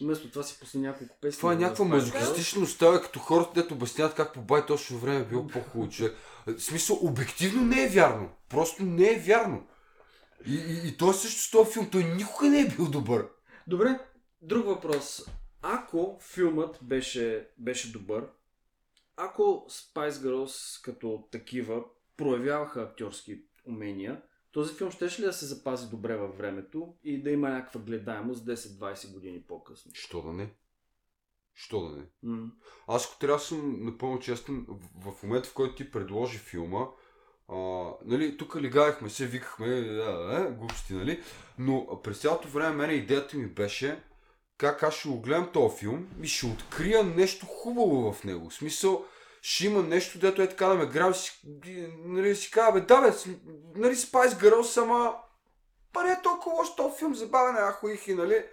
вместо това си пусни няколко песни. Това е някаква мазохистична носталгия, като хората, дето обясняват как по бай точно време е било по-хубаво човек. В смисъл, обективно не е вярно. Просто не е вярно. И, и, и той също с този филм, той никога не е бил добър. Добре, друг въпрос. Ако филмът беше, беше добър, ако Spice Girls като такива проявяваха актьорски умения, този филм ще ли да се запази добре във времето и да има някаква гледаемост 10-20 години по-късно? Що да не? Що да не? М. Аз ако трябва да съм напълно честен, в, в момента в който ти предложи филма, а, нали, тук лигаехме се, викахме, да, да, глупости, нали? Но през цялото време мене идеята ми беше как аз ще го гледам този филм и ще открия нещо хубаво в него. В смисъл, ще има нещо, дето е така да ме грам, си, нали, си кажа, бе, да бе, нали, Spice Girls, ама па не е толкова лош този филм, забавен е, ахо ихи, нали?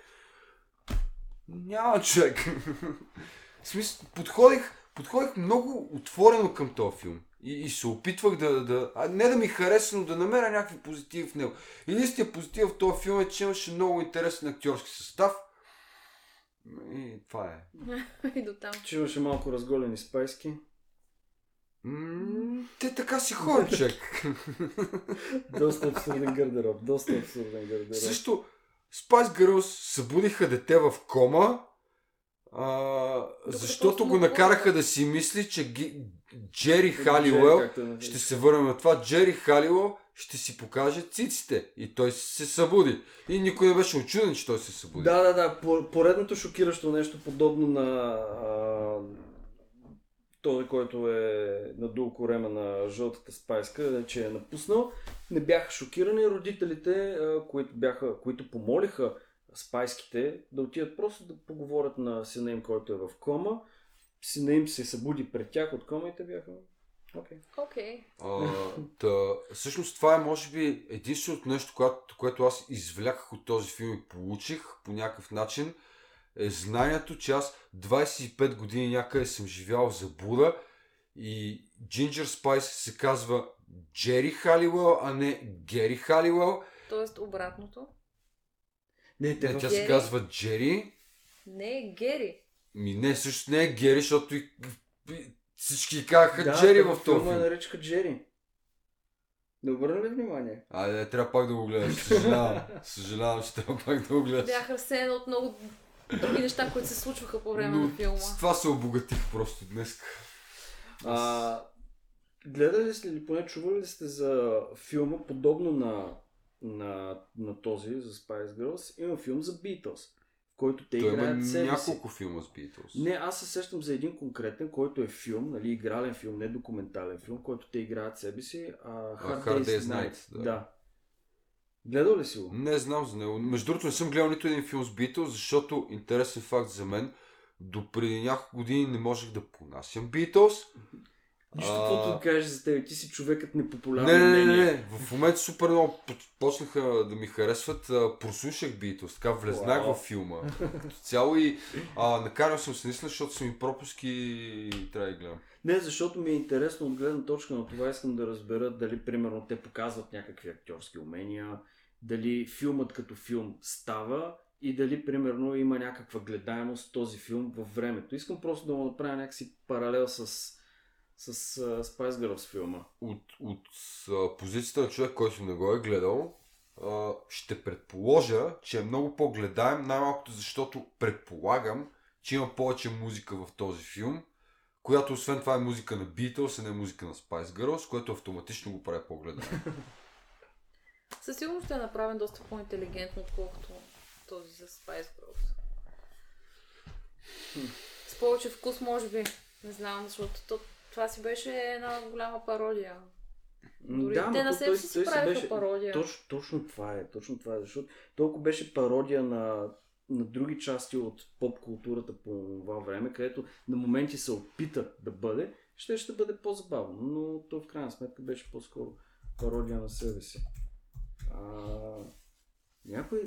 Няма човек. В смисъл, подходих, подходих много отворено към този филм. И, и се опитвах да, да, а не да ми хареса, но да намеря някакви позитиви в него. Единственият позитив в този филм е, че имаше много интересен актьорски състав. И това е. И до там. Че имаше малко разголени спайски. М, те така си ходят, човек. Доста абсурден гардероб. Доста абсурден гардероб. Също Spice Girls събудиха дете в кома, а, защото просто го накараха да си мисли, че ги, Джери Халиуел е. ще се върнем на това. Джери Халило ще си покаже циците. И той се събуди. И никой не беше очуден, че той се събуди. Да, да, да. По- Поредното шокиращо нещо, подобно на а, този, който е надул корема на жълтата спайска, е, че е напуснал. Не бяха шокирани родителите, а, които, бяха, които помолиха спайските да отидат просто да поговорят на сина им, който е в кома. Сина им се събуди пред тях от кома и те бяха... Окей. А, та, всъщност това е може би единственото нещо, което, което аз извляках от този филм и получих по някакъв начин е знанието, че аз 25 години някъде съм живял за Буда и Ginger Spice се казва Джери Халиуел, а не Гери Халиуел. Тоест обратното. Не, те Не, в... тя се Гери? казва Джери. Не е Гери. Ми не, също не е Гери, защото и, и, Всички казаха да, Джери в този филм. наричаха Джери. Не обърна ли внимание? Айде, трябва пак да го гледаш. Съжалявам. Съжалявам, че трябва пак да го гледаш. Бях разсеяна от много други неща, които се случваха по време Но на филма. с това се обогатих просто днес. А, гледали ли сте или поне чували ли сте за филма, подобно на, на, на този, за Spice Girls, има филм за Beatles, в който те Той играят себе си. няколко филма с Beatles. Не, аз се сещам за един конкретен, който е филм, нали, игрален филм, не документален филм, който те играят себе си. А, Hard, Hard Day's Day's Night. Night, да. да. Гледал ли си го? Не знам за него. Между другото не съм гледал нито един филм с Beatles, защото интересен факт за мен, до преди няколко години не можех да понасям Beatles. Нищо, каквото да кажеш за теб, ти си човекът непопулярно Не, не, не, не. В момента супер много почнаха да ми харесват. А, прослушах Beatles, така влезнах във филма. Цяло и а, накарал съм се наистина, защото са ми пропуски и трябва да гледам. Не, защото ми е интересно от гледна точка на това искам да разбера дали примерно те показват някакви актьорски умения, дали филмът като филм става и дали примерно има някаква гледаемост този филм във времето. Искам просто да му направя някакси паралел с, с uh, Spice Girls филма. От, от а, позицията на човек, който не го е гледал, а, ще предположа, че е много по-гледаем, най-малкото защото предполагам, че има повече музика в този филм, която освен това е музика на Beatles, а не музика на Spice Girls, което автоматично го прави по-гледаем. Със сигурност ще е направен доста по-интелигентно, отколкото този за Spice Girls. С повече вкус, може би. Не знам, защото то, това си беше една голяма пародия. Дори да, те на себе си си правиха пародия. Точно, точно това е, точно това е, защото толкова беше пародия на, на други части от поп културата по това време, където на моменти се опита да бъде, ще ще бъде по-забавно, но то в крайна сметка беше по-скоро пародия на себе си. А, някой...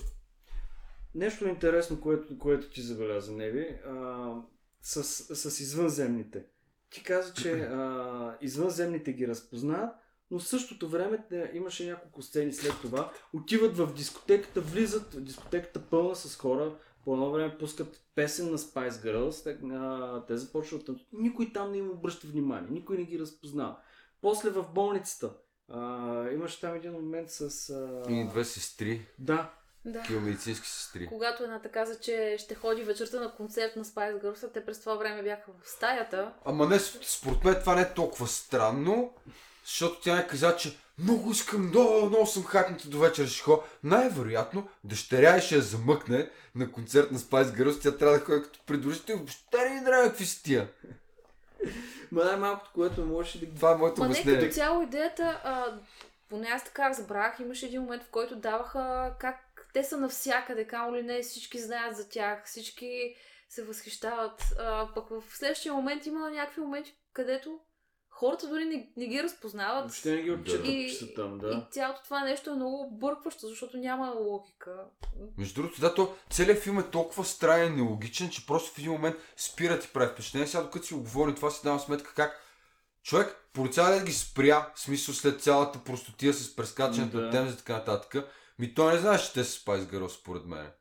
Нещо интересно, което, което ти забеляза, Неви, а, с, с извънземните. Ти каза, че а, извънземните ги разпознават, но в същото време те, имаше няколко сцени след това. Отиват в дискотеката, влизат в дискотеката пълна с хора. По едно време пускат песен на Spice Girls. Те, а, те започват. Никой там не им обръща внимание. Никой не ги разпознава. После в болницата. А, имаше там един момент с... А... И две сестри, Да. Да. такива медицински сестри. Когато едната каза, че ще ходи вечерта на концерт на Spice Girls, а те през това време бяха в стаята. Ама не, според мен това не е толкова странно, защото тя не каза, че много искам, много, много съм хакната до вечера ще ходя. Най-вероятно, дъщеря ще я замъкне на концерт на Spice Girls, тя трябва да ходи като придружител. Въобще не драга какви си тия. Ма най-малкото, което можеше да. Това е моето Ма не обяснение. като цяло идеята, а, поне аз така разбрах, имаше един момент, в който даваха как те са навсякъде, камо ли не, всички знаят за тях, всички се възхищават. А, пък в следващия момент има някакви моменти, където хората дори не, не ги разпознават. Въобще не ги отчитат, И- че са там, да. И цялото това нещо е много бъркващо, защото няма логика. Между другото, да, то целият филм е толкова странен и нелогичен, че просто в един момент спира ти прави впечатление. Сега докато си го говорим това, си давам сметка как човек, полицайът ги спря, в смисъл след цялата простотия с прескачането Да. на темза и така нататък. Ми той не знаеше, че те са Spice Girls, според мен.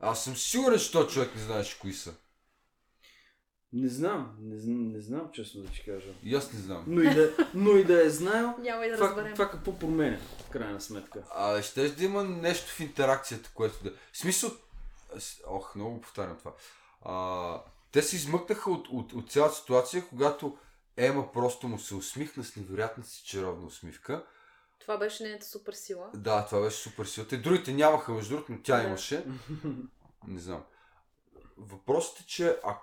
Аз съм сигурен, че този човек не знаеше кои са. Не знам, не, не знам честно да ти кажа. И аз не знам. Но и да, но и да е знаел, Няма и да това, разберем. това какво променя, в крайна сметка. А, ще да има нещо в интеракцията, което да... В смисъл... Ох, много повтарям това. А, те се измъкнаха от, от, от цялата ситуация, когато Ема просто му се усмихна с невероятната си чаровна усмивка. Това беше нейната супер сила. Да, това беше супер сила. Те другите нямаха, между другото, но тя Да. имаше. Не знам. Въпросът е, че а,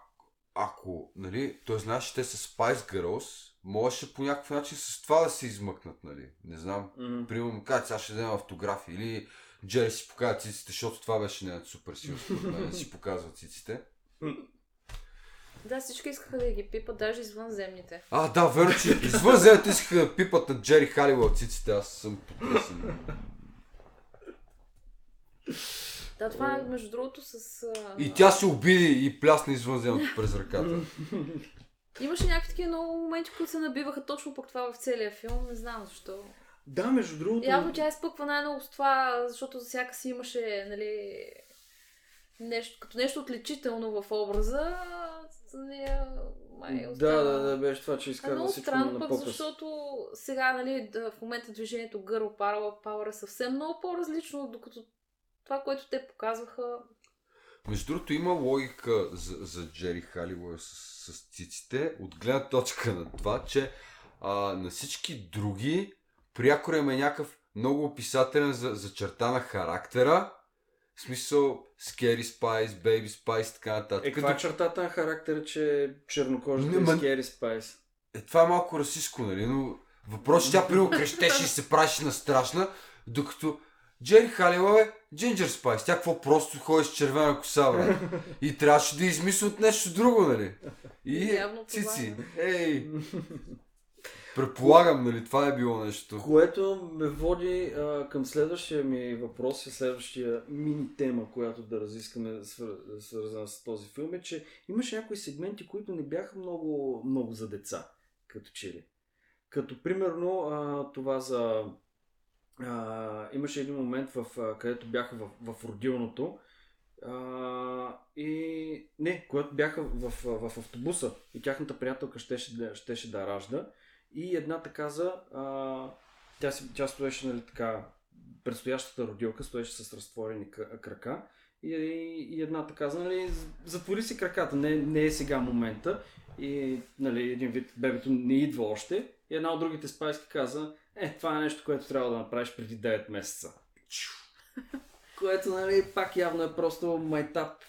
ако, нали, той знаеш, че те са Spice Girls, можеше по някакъв начин с това да се измъкнат, нали? Не знам. М. Примерно му сега ще взема автографи или Джери си показва циците, защото това беше нейната супер сила, според мен, да си показва циците. Да, всички искаха да ги пипат, даже извънземните. А, да, верно, че извън земята искаха да пипат на Джери Халива от циците, аз съм потресен. Да, това е между другото с... А... И тя се обиди и плясна извън земята през ръката. Имаше някакви такива много моменти, които се набиваха точно пък това в целия филм. Не знам защо. Да, между другото. Явно тя изпъква най-много с това, защото за всяка си имаше, нали, нещо, като нещо отличително в образа. Нея май Да, остана... да, да, беше това, че изкарва много всичко странно на пък, защото сега, нали, да, в момента движението Girl Power, Power е съвсем много по-различно, докато това, което те показваха, Между другото има логика за, за Джери Халивой с, с циците, от гледна точка на това, че а, на всички други прякор е някакъв много описателен за, за черта на характера, в смисъл Scary Spice, Baby Spice, така нататък. Е, каква е чертата на характера, че чернокожата е ма- Скери Спайс? Е, това е малко расистско, нали? Но въпрос, че тя примерно крещеше и се правеше на страшна, докато Джери Халила е Джинджер Спайс. Тя какво просто ходи с червена коса, брат. И трябваше да измисли от нещо друго, нали? И Явно цици. е. Ей, предполагам, нали? Това е било нещо. Което ме води а, към следващия ми въпрос и следващия мини тема, която да разискаме свър- свързана с този филм е, че имаше някои сегменти, които не бяха много, много за деца, като че ли. Като примерно а, това за... А, имаше един момент, в, а, където бяха в, в родилното а, и не, когато бяха в, в, автобуса и тяхната приятелка щеше щеше да ражда и едната каза, а, тя, си, тя стоеше, нали така, предстоящата родилка стоеше с разтворени крака. И, и едната каза, нали, затвори си краката, не, не е сега момента. И нали, един вид бебето не идва още. И една от другите спайски каза, е, това е нещо, което трябва да направиш преди 9 месеца. Което, нали, пак явно е просто майтап,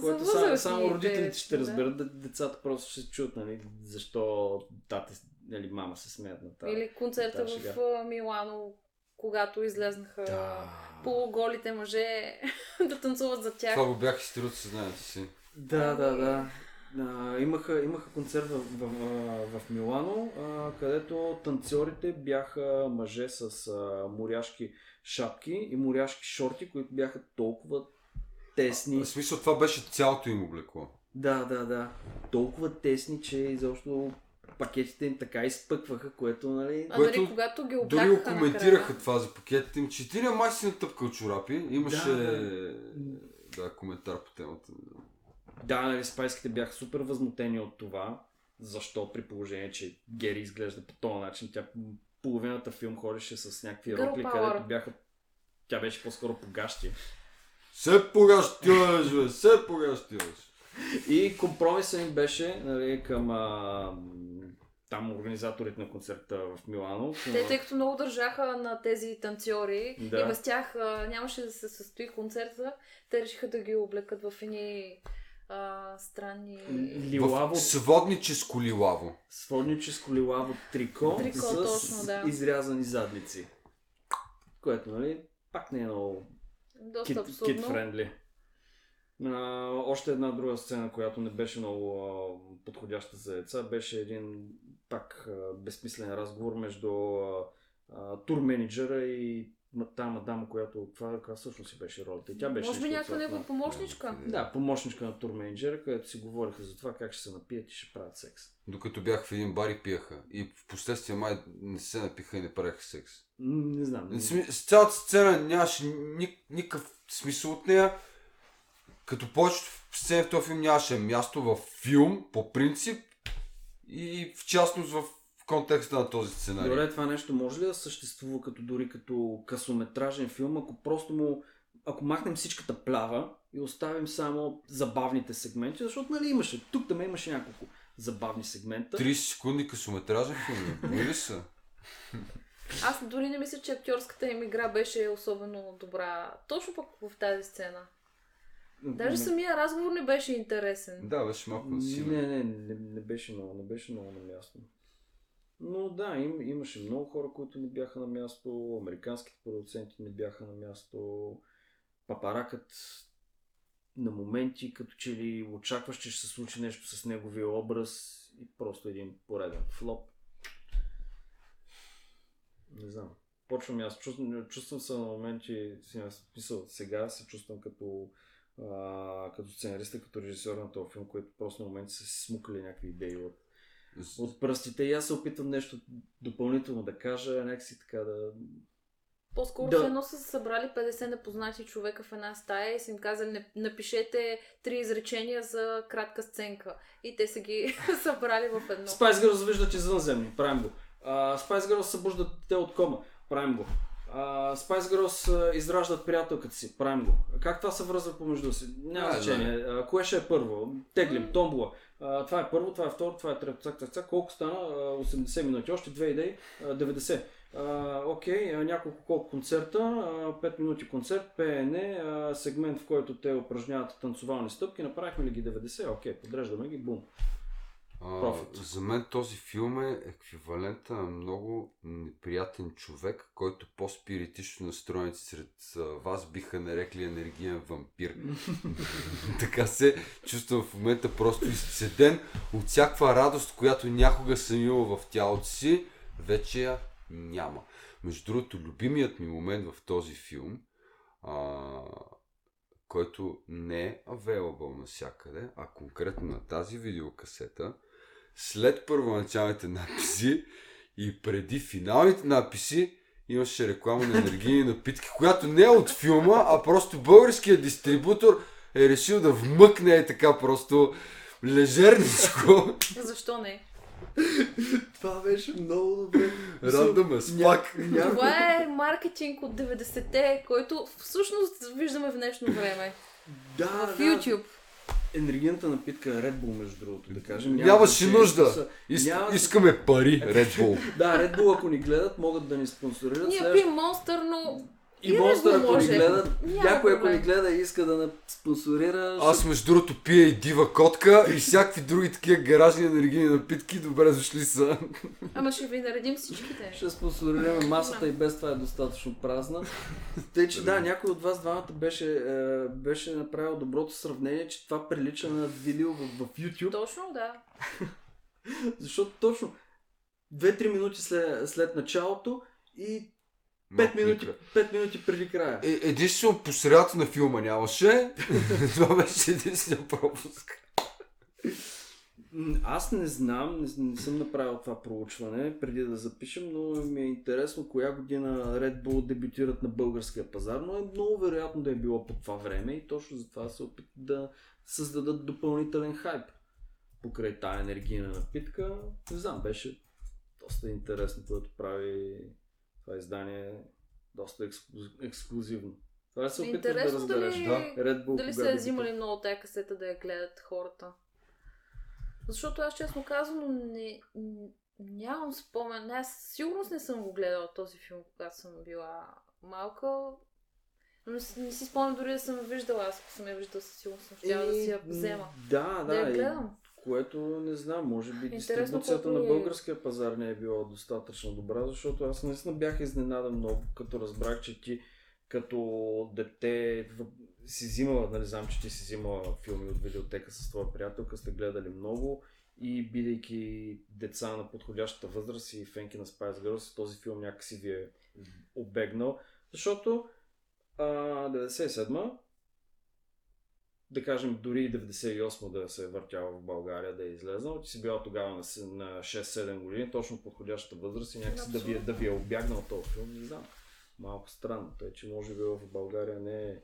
което само, само родителите ще разберат, да. децата просто ще чуят, нали, защо тате, нали, мама се смеят на тази. или концерта шега. в а, Милано, когато излезнаха Да. полуголите мъже да танцуват за тях. Това го бях изтрил от съзнанието си. Да, да, да. А, имаха, имаха концерт в, в, в, в Милано, а, където танцорите бяха мъже с а, моряшки шапки и моряшки шорти, които бяха толкова тесни. В смисъл това беше цялото им облекло. Да, да, да. Толкова тесни, че изобщо пакетите им така изпъкваха, което, нали... А което нали, когато ги Дори го коментираха това за пакетите им, че ти май си натъпкал чорапи. Имаше Да, да, коментар по темата. Да, нали, спайските бяха супер възмутени от това. Защо при положение, че Гери изглежда по този начин. Тя половината филм ходеше с някакви Girl рокли, power. където бяха... Тя беше по-скоро погащи. Се погащиваш, бе, се погащиваш. И компромисът им беше нали, към а, там организаторите на концерта в Милано. те, тъй като много държаха на тези танцори Да. и без тях а, нямаше да се състои концерта, те решиха да ги облекат в едни а, странни... Лилаво, В сводническо лилаво. сводническо лилаво трико, Трико, с точно, да. изрязани задници. Което, нали, пак не е много Доста кит, абсурдно. кит френдли. А, още една друга сцена, която не беше много а, подходяща за деца, беше един пак безсмислен разговор между тур менеджера и тази мадама, която това каква всъщност си беше ролята. И тя беше Може би някаква негова помощничка. Да. помощничка на тур менеджера, където си говориха за това как ще се напият и ще правят секс. Докато бях в един бар и пиеха. И в последствие май не се напиха и не правеха секс. Не знам. Сми- С цялата сцена нямаше ни, никакъв смисъл от нея. Като повечето сцени в този филм нямаше място в филм, по принцип. И в частност в контекста на този сценарий. Добре, това нещо може ли да съществува като дори като късометражен филм, ако просто му ако махнем всичката плява и оставим само забавните сегменти, защото нали имаше, тук там имаше няколко забавни сегмента. 30 секунди късометражен филм. Не ли са? Аз дори не мисля, че актьорската им игра беше особено добра. Точно пък в тази сцена. Даже самия разговор не беше интересен. Да, беше малко не, силен. не, не, не, не беше много, не беше много на място. Но да, им, имаше много хора, които не бяха на място, американските продуценти не бяха на място, папаракът на моменти, като че ли очакваш, че ще се случи нещо с неговия образ и просто един пореден флоп. Не знам. Почвам и аз. Чувствам, чувствам се на моменти, на смисъл, сега се чувствам като, а, като сценариста, като режисьор на този филм, който просто на моменти са си смукали някакви идеи от, от пръстите и аз се опитвам нещо допълнително да кажа, някакси така да... По-скоро Да. едно са се събрали 50 непознати човека в една стая и са им казали, «Не- напишете три изречения за кратка сценка. И те са ги събрали в едно. Spice Girls виждат извънземни, правим го. А, Spice Girls събуждат те от кома, правим го. А, Spice Girls а, израждат приятелката си, правим го. Как това се връзва помежду си? Няма Да, значение. А, кое ще е първо? Теглим, томбула. А, това е първо, това е второ, това е трето. Цак, цак, цак. Колко стана? А, 80 минути. Още две идеи. А, 90. А, окей, а, няколко колко концерта, а, 5 минути концерт, пеене, а, сегмент в който те упражняват танцовални стъпки, направихме ли ги 90? Окей, подреждаме ги, бум. А, Profit. за мен този филм е еквивалента на много неприятен човек, който по-спиритично настроените сред вас биха нарекли енергиен вампир. така се чувствам в момента просто изцеден от всякаква радост, която някога съм имал в тялото си, вече я няма. Между другото, любимият ми момент в този филм, а, който не е available навсякъде, а конкретно на тази видеокасета, след първоначалните надписи и преди финалните надписи имаше реклама на енергийни напитки, която не е от филма, а просто българският дистрибутор е решил да вмъкне е така просто лежерничко. Защо не? Това беше много добре. Рандъм е спак. Това е маркетинг от 90-те, който всъщност виждаме в днешно време. Да, В да. Енергийната напитка е Red Bull, между другото, да кажем. Няма Нямаше нужда. Ис- Няма- Искаме пари, Red Bull. Да, Red Bull, ако ни гледат, могат да ни спонсорират. Ние Следващ- пием Monster, но И и Bull ако ни Няма някой ако ни гледа и иска да спонсорира, Аз ще- между другото пия и дива котка и всякакви други такива гаражни енергийни напитки. Добре дошли са. ама ще ви наредим всичките. ще спонсорираме масата и без това е достатъчно празна. Тъй, че да, някой от вас двамата беше, е, беше направил доброто сравнение, че това прилича на видео в, в YouTube. Точно, да. Защото точно 2-3 минути след, след началото и 5 минути, 5 минути преди края. Е, единствено по средата на филма нямаше. Това беше единствения пропуск. Аз не знам, не, не съм направил това проучване преди да запишем, но ми е интересно коя година Red Bull дебютират на българския пазар, но е много вероятно да е било по това време и точно затова се опитат да създадат допълнителен хайп покрай тая енергийна напитка. Не знам, беше доста интересно, което прави това издание доста ексклю- ексклюзивно. Това се опитваш да разбереш. дали, Да, Red Bull, дали са взимали много тая касета да я гледат хората. Защото аз честно казвам, не, нямам спомен. Аз със сигурност не съм го гледала този филм, когато съм била малка. Но не, си- спомням дори да съм я виждала. Аз ако съм я виждала, със сигурност съм щяла да си я Е, взема. Да, Да я да. и- гледам. Което не знам, може би дистрибуцията на е- българския пазар не е била достатъчно добра, защото аз наистина бях изненадан много, като разбрах, че ти като дете си взимала, нали знам, че ти си взимала филми от видеотека с твоя приятелка, сте гледали много и бидейки деца на подходящата възраст и фенки на Spice Girls, този филм някакси ви е обегнал, защото а, 97 да кажем, дори и 98 да се е въртяла в България, да е излезнал, ти си била тогава на, с- на 6-7 години, точно подходящата възраст и някакси да ви, е- да ви е обягнал този филм, не знам. Малко странно, тъй че може би в България не е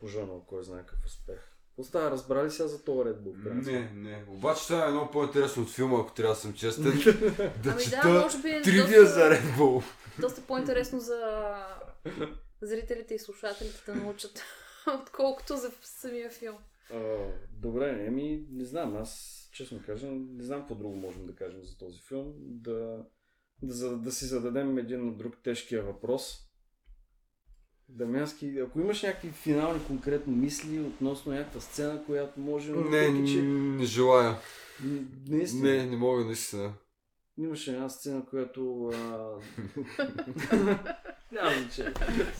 пожънал кой знае какъв успех. Остава, разбрали сега за този Red Bull? Не, не. Обаче това е много по-интересно от филма, ако трябва да съм честен. да Ами чета да, може би е доста- за Red Bull. доста по-интересно за зрителите и слушателите да научат, отколкото за самия филм. А, добре, еми, не знам, аз честно кажа, не знам какво друго можем да кажем за този филм. Да, да, да си зададем един на друг тежкия въпрос. Дамянски, ако имаш някакви финални конкретно мисли относно някаква сцена, която може... Не, въпреки че- не желая. Наистина. Не, не мога наистина. Имаше една сцена, която... А... Няма значение.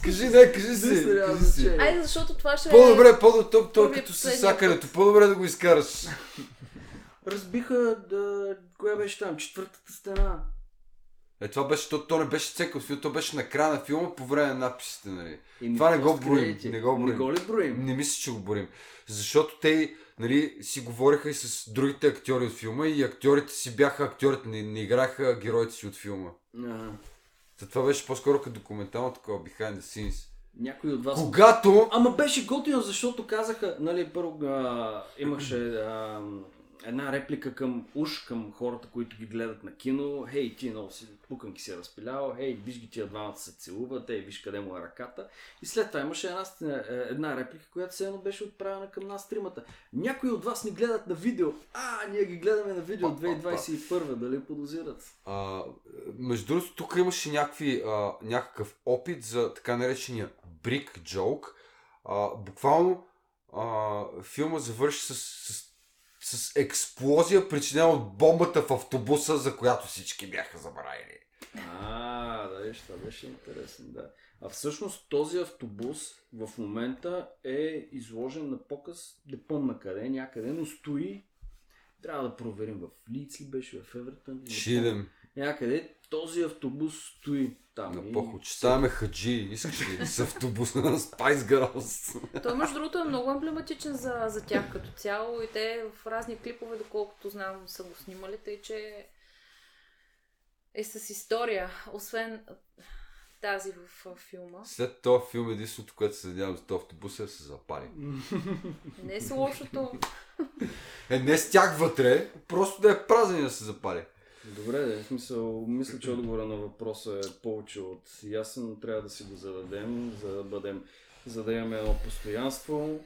Кажи, не, кажи си. Няма Кажи си. значение. Айде, защото това ще По-добре, по-добре, то, то, като с сакането. По-добре да го изкараш. Разбиха да... Коя беше там? Четвъртата стена. Е, това беше, то, то не беше цекъл филм, то беше на края на филма по време на надписите, нали? Еми, Това не го броим, не го броим. Не го ли броим? Не мисля, че го борим. Защото те нали, си говориха и с другите актьори от филма и актьорите си бяха актьорите, не, не играха героите си от филма. Ага. Та това беше по-скоро като документално такова behind the scenes. Някой от вас... Когато Ама беше готино, защото казаха, нали, първо а, имаше а, една реплика към уж към хората, които ги гледат на кино. Хей, ти много си, пуканки си е разпилял, хей, виж ги тия двамата се целуват, ей, виж къде му е ръката. И след това имаше една, е, една реплика, която все едно беше отправена към нас тримата. Някои от вас ни гледат на видео. А, ние ги гледаме на видео от 2021, дали подозират? А, между другото, тук имаше някакви, а, някакъв опит за така наречения брик джоук. А, буквално а, филма завърши с, с, с експлозия, причинена от бомбата в автобуса, за която всички бяха забравили. А, да, виж, това беше интересно, да. А всъщност този автобус в момента е изложен на показ, не помня къде, някъде, но стои. Трябва да проверим в Лиц ли беше, в Евертън. не Ще помня. идем Някъде този автобус стои там. на поход. Ще ставаме хаджи. Искаш ли с автобуса на Spice Girls? Той, между другото, е много емблематичен за, за тях като цяло и те в разни клипове, доколкото знам, са го снимали, тъй че е с история, освен тази в, в филма. След този филм единственото, което се надявам за този автобус е да се запали. Не е с лошото. Е, не с тях вътре, просто да е празен и да се запали. Добре, да, в смисъл, мисля, че отговора на въпроса е повече от ясен, но трябва да си го зададем, за да бъдем, за да имаме едно постоянство.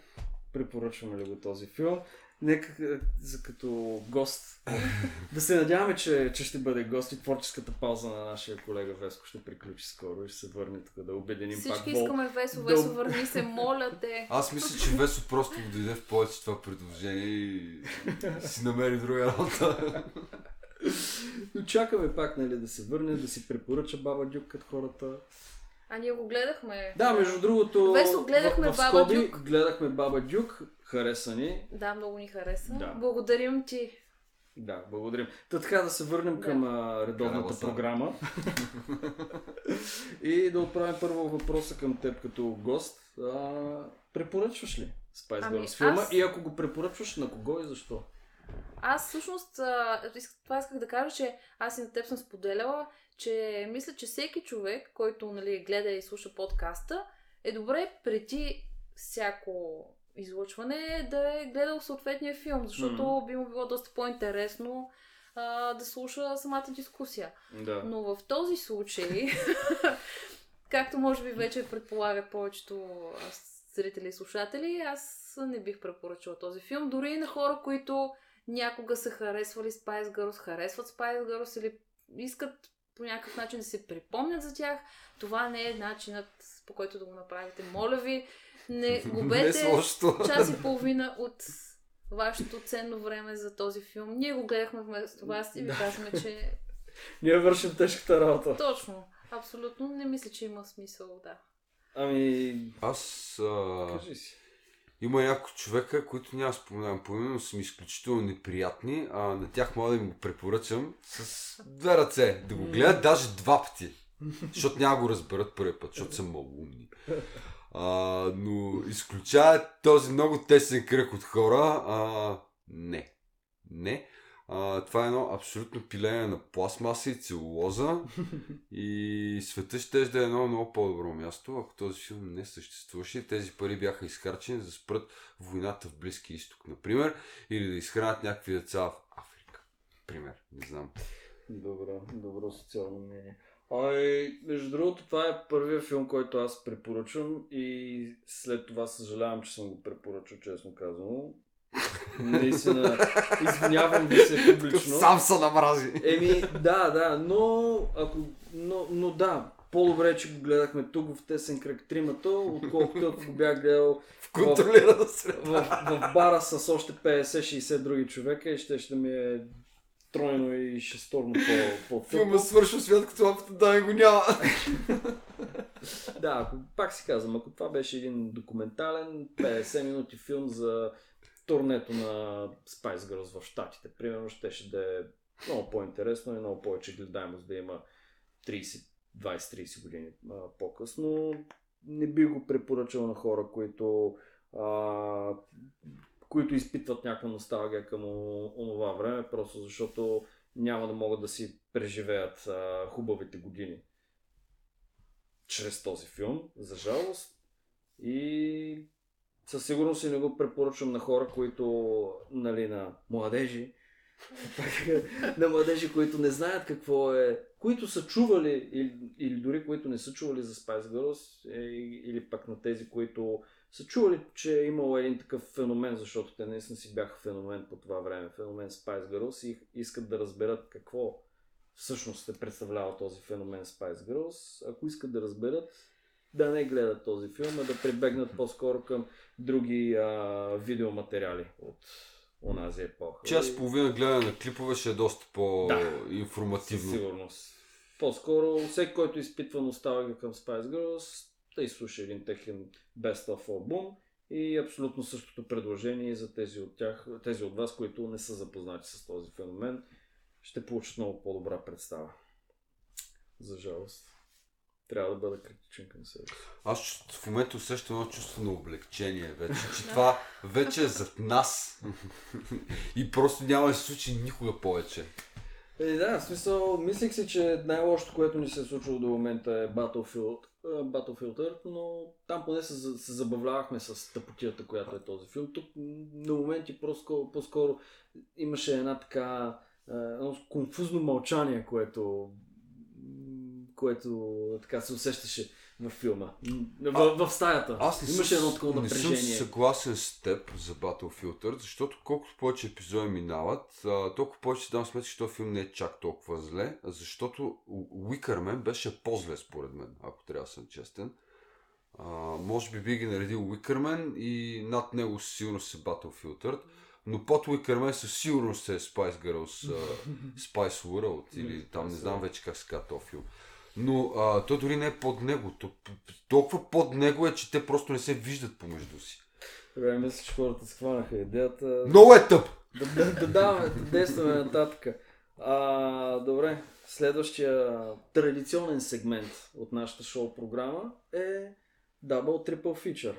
Препоръчваме ли го този филм? Нека е, за като гост. да се надяваме, че, че ще бъде гост и творческата пауза на нашия колега Веско ще приключи скоро и ще се върне тук да обединим пак Всички искаме Весо, Да. Весо, върни се, моля те. Аз мисля, че Весо просто го дойде в повече това предложение и си намери друга работа. Но чакаме пак нали, да се върне, да си препоръча Баба Дюк като хората. А ние го гледахме. Да, между другото, Весо, гледахме в, в Баба скоби, Дюк. гледахме Баба Дюк, хареса ни. Да, много ни хареса. Да. Благодарим ти. Да, благодарим. Та така да се върнем Да. към а, редовната Карала програма. и да отправим първо въпроса към теб като гост. А, препоръчваш ли Spice Ами, Girls филма? аз- И ако го препоръчваш, на кого и защо? Аз всъщност, това исках да кажа, че аз и на теб съм споделяла, че мисля, че всеки човек, който нали, гледа и слуша подкаста, е добре преди всяко излъчване да е гледал съответния филм, защото Мгм. би му било доста по-интересно а, да слуша самата дискусия. Да. Но в този случай, както може би вече предполагат повечето зрители и слушатели, аз не бих препоръчала този филм. Дори и на хора, които някога са харесвали Spice Girls, харесват Spice Girls или искат по някакъв начин да се припомнят за тях, това не е начинът по който да го направите. Моля ви, не Не е губете лошото. час и половина от вашето ценно време за този филм. Ние го гледахме вместо вас и ви Да. казваме, че Ние вършим тежката работа. точно. Абсолютно не мисля, че има смисъл, да. Ами, Аз а, кажи си. Има няколко човека, които няма споменавам по но са ми изключително неприятни. А, на тях мога да им го препоръчам с две ръце. Да го гледат даже два пъти. Защото няма го разберат първи път, защото са много умни. А, но изключая този много тесен кръг от хора. А, не. Не. А, това е едно абсолютно пилеене на пластмаса и целулоза. И света ще да е едно много по-добро място, ако този филм не съществуваше. Тези пари бяха изхарчени за да спрат войната в Близкия изток, например, или да изхранят някакви деца в Африка. Пример, не знам. Добро, добро социално мнение. Ай, между другото, това е първият филм, който аз препоръчвам и след това съжалявам, че съм го препоръчал, честно казано. Наистина, извинявам ви се публично. Сам се намрази. Еми, да, да, но, ако, но, но да, по-добре, е, че го гледахме тук в тесен кръг тримата, отколкото ако го бях гледал В контролирана среда. в, в бара с още 50-60 други човека и ще, ще ми е тройно и шесторно по, по Филма свършва свят, като лапата да го няма. Да, ако, пак си казвам, ако това беше един документален 50 минути филм за турнето на Spice Girls в Штатите, примерно, щеше да е много по-интересно и много повече гледаемост да има 30, 20-30 години а, по-късно. Не би го препоръчал на хора, които а, които изпитват някаква носталгия към онова време, просто защото няма да могат да си преживеят а, хубавите години. чрез този филм, за жалост. И със сигурност и не го препоръчвам на хора, които, нали, на младежи, на младежи, които не знаят какво е, които са чували или, или дори които не са чували за Spice Girls, е, или пък на тези, които са чували, че е имало един такъв феномен, защото те наистина си бяха феномен по това време, феномен Spice Girls и искат да разберат какво всъщност се представлява този феномен Spice Girls. Ако искат да разберат, да не гледат този филм, а да прибегнат по-скоро към други а, видеоматериали от онази епоха. Час и половина гледане на клипове ще е доста по-информативно. Със сигурност. По-скоро всеки, който изпитва носталгия към Spice Girls, да изслуша един техен Best of албум и абсолютно същото предложение за тези от тях, тези от вас, които не са запознати с този феномен, ще получат много по-добра представа. За жалост. Трябва да бъда критичен към себе си. Аз в момента усещам едно чувство на облегчение вече, че това вече е зад нас и просто няма да се случи никога повече. Е, да, в смисъл, мислих си, че най-лошото, което ни се е случило до момента е Battlefield, Battlefield Earth, но там поне се, се забавлявахме с тъпотията, която е този филм. Тук на моменти по-скоро, по-скоро имаше една така едно конфузно мълчание, което което така се усещаше в филма. В, в, в стаята. Аз не Имаше едно такова напрежение. Не съм съгласен с теб за Battlefield защото колкото повече епизоди минават, толкова повече си дам сметка, че този филм не е чак толкова зле, защото Уикърмен беше по-зле според мен, ако трябва да съм честен. А, може би би ги наредил Уикърмен и над него сигурно се Battlefield. Но под Уикърмен със сигурност е Spice Girls, uh, Spice World или там не знам вече как се казва този филм. Но а, то дори не е под него. То, толкова под него е, че те просто не се виждат помежду си. Добре, мисля, че хората схванаха идеята. Много е тъп! Да, да, да, да, действаме нататък. А, добре, следващия традиционен сегмент от нашата шоу програма е Double Triple Feature.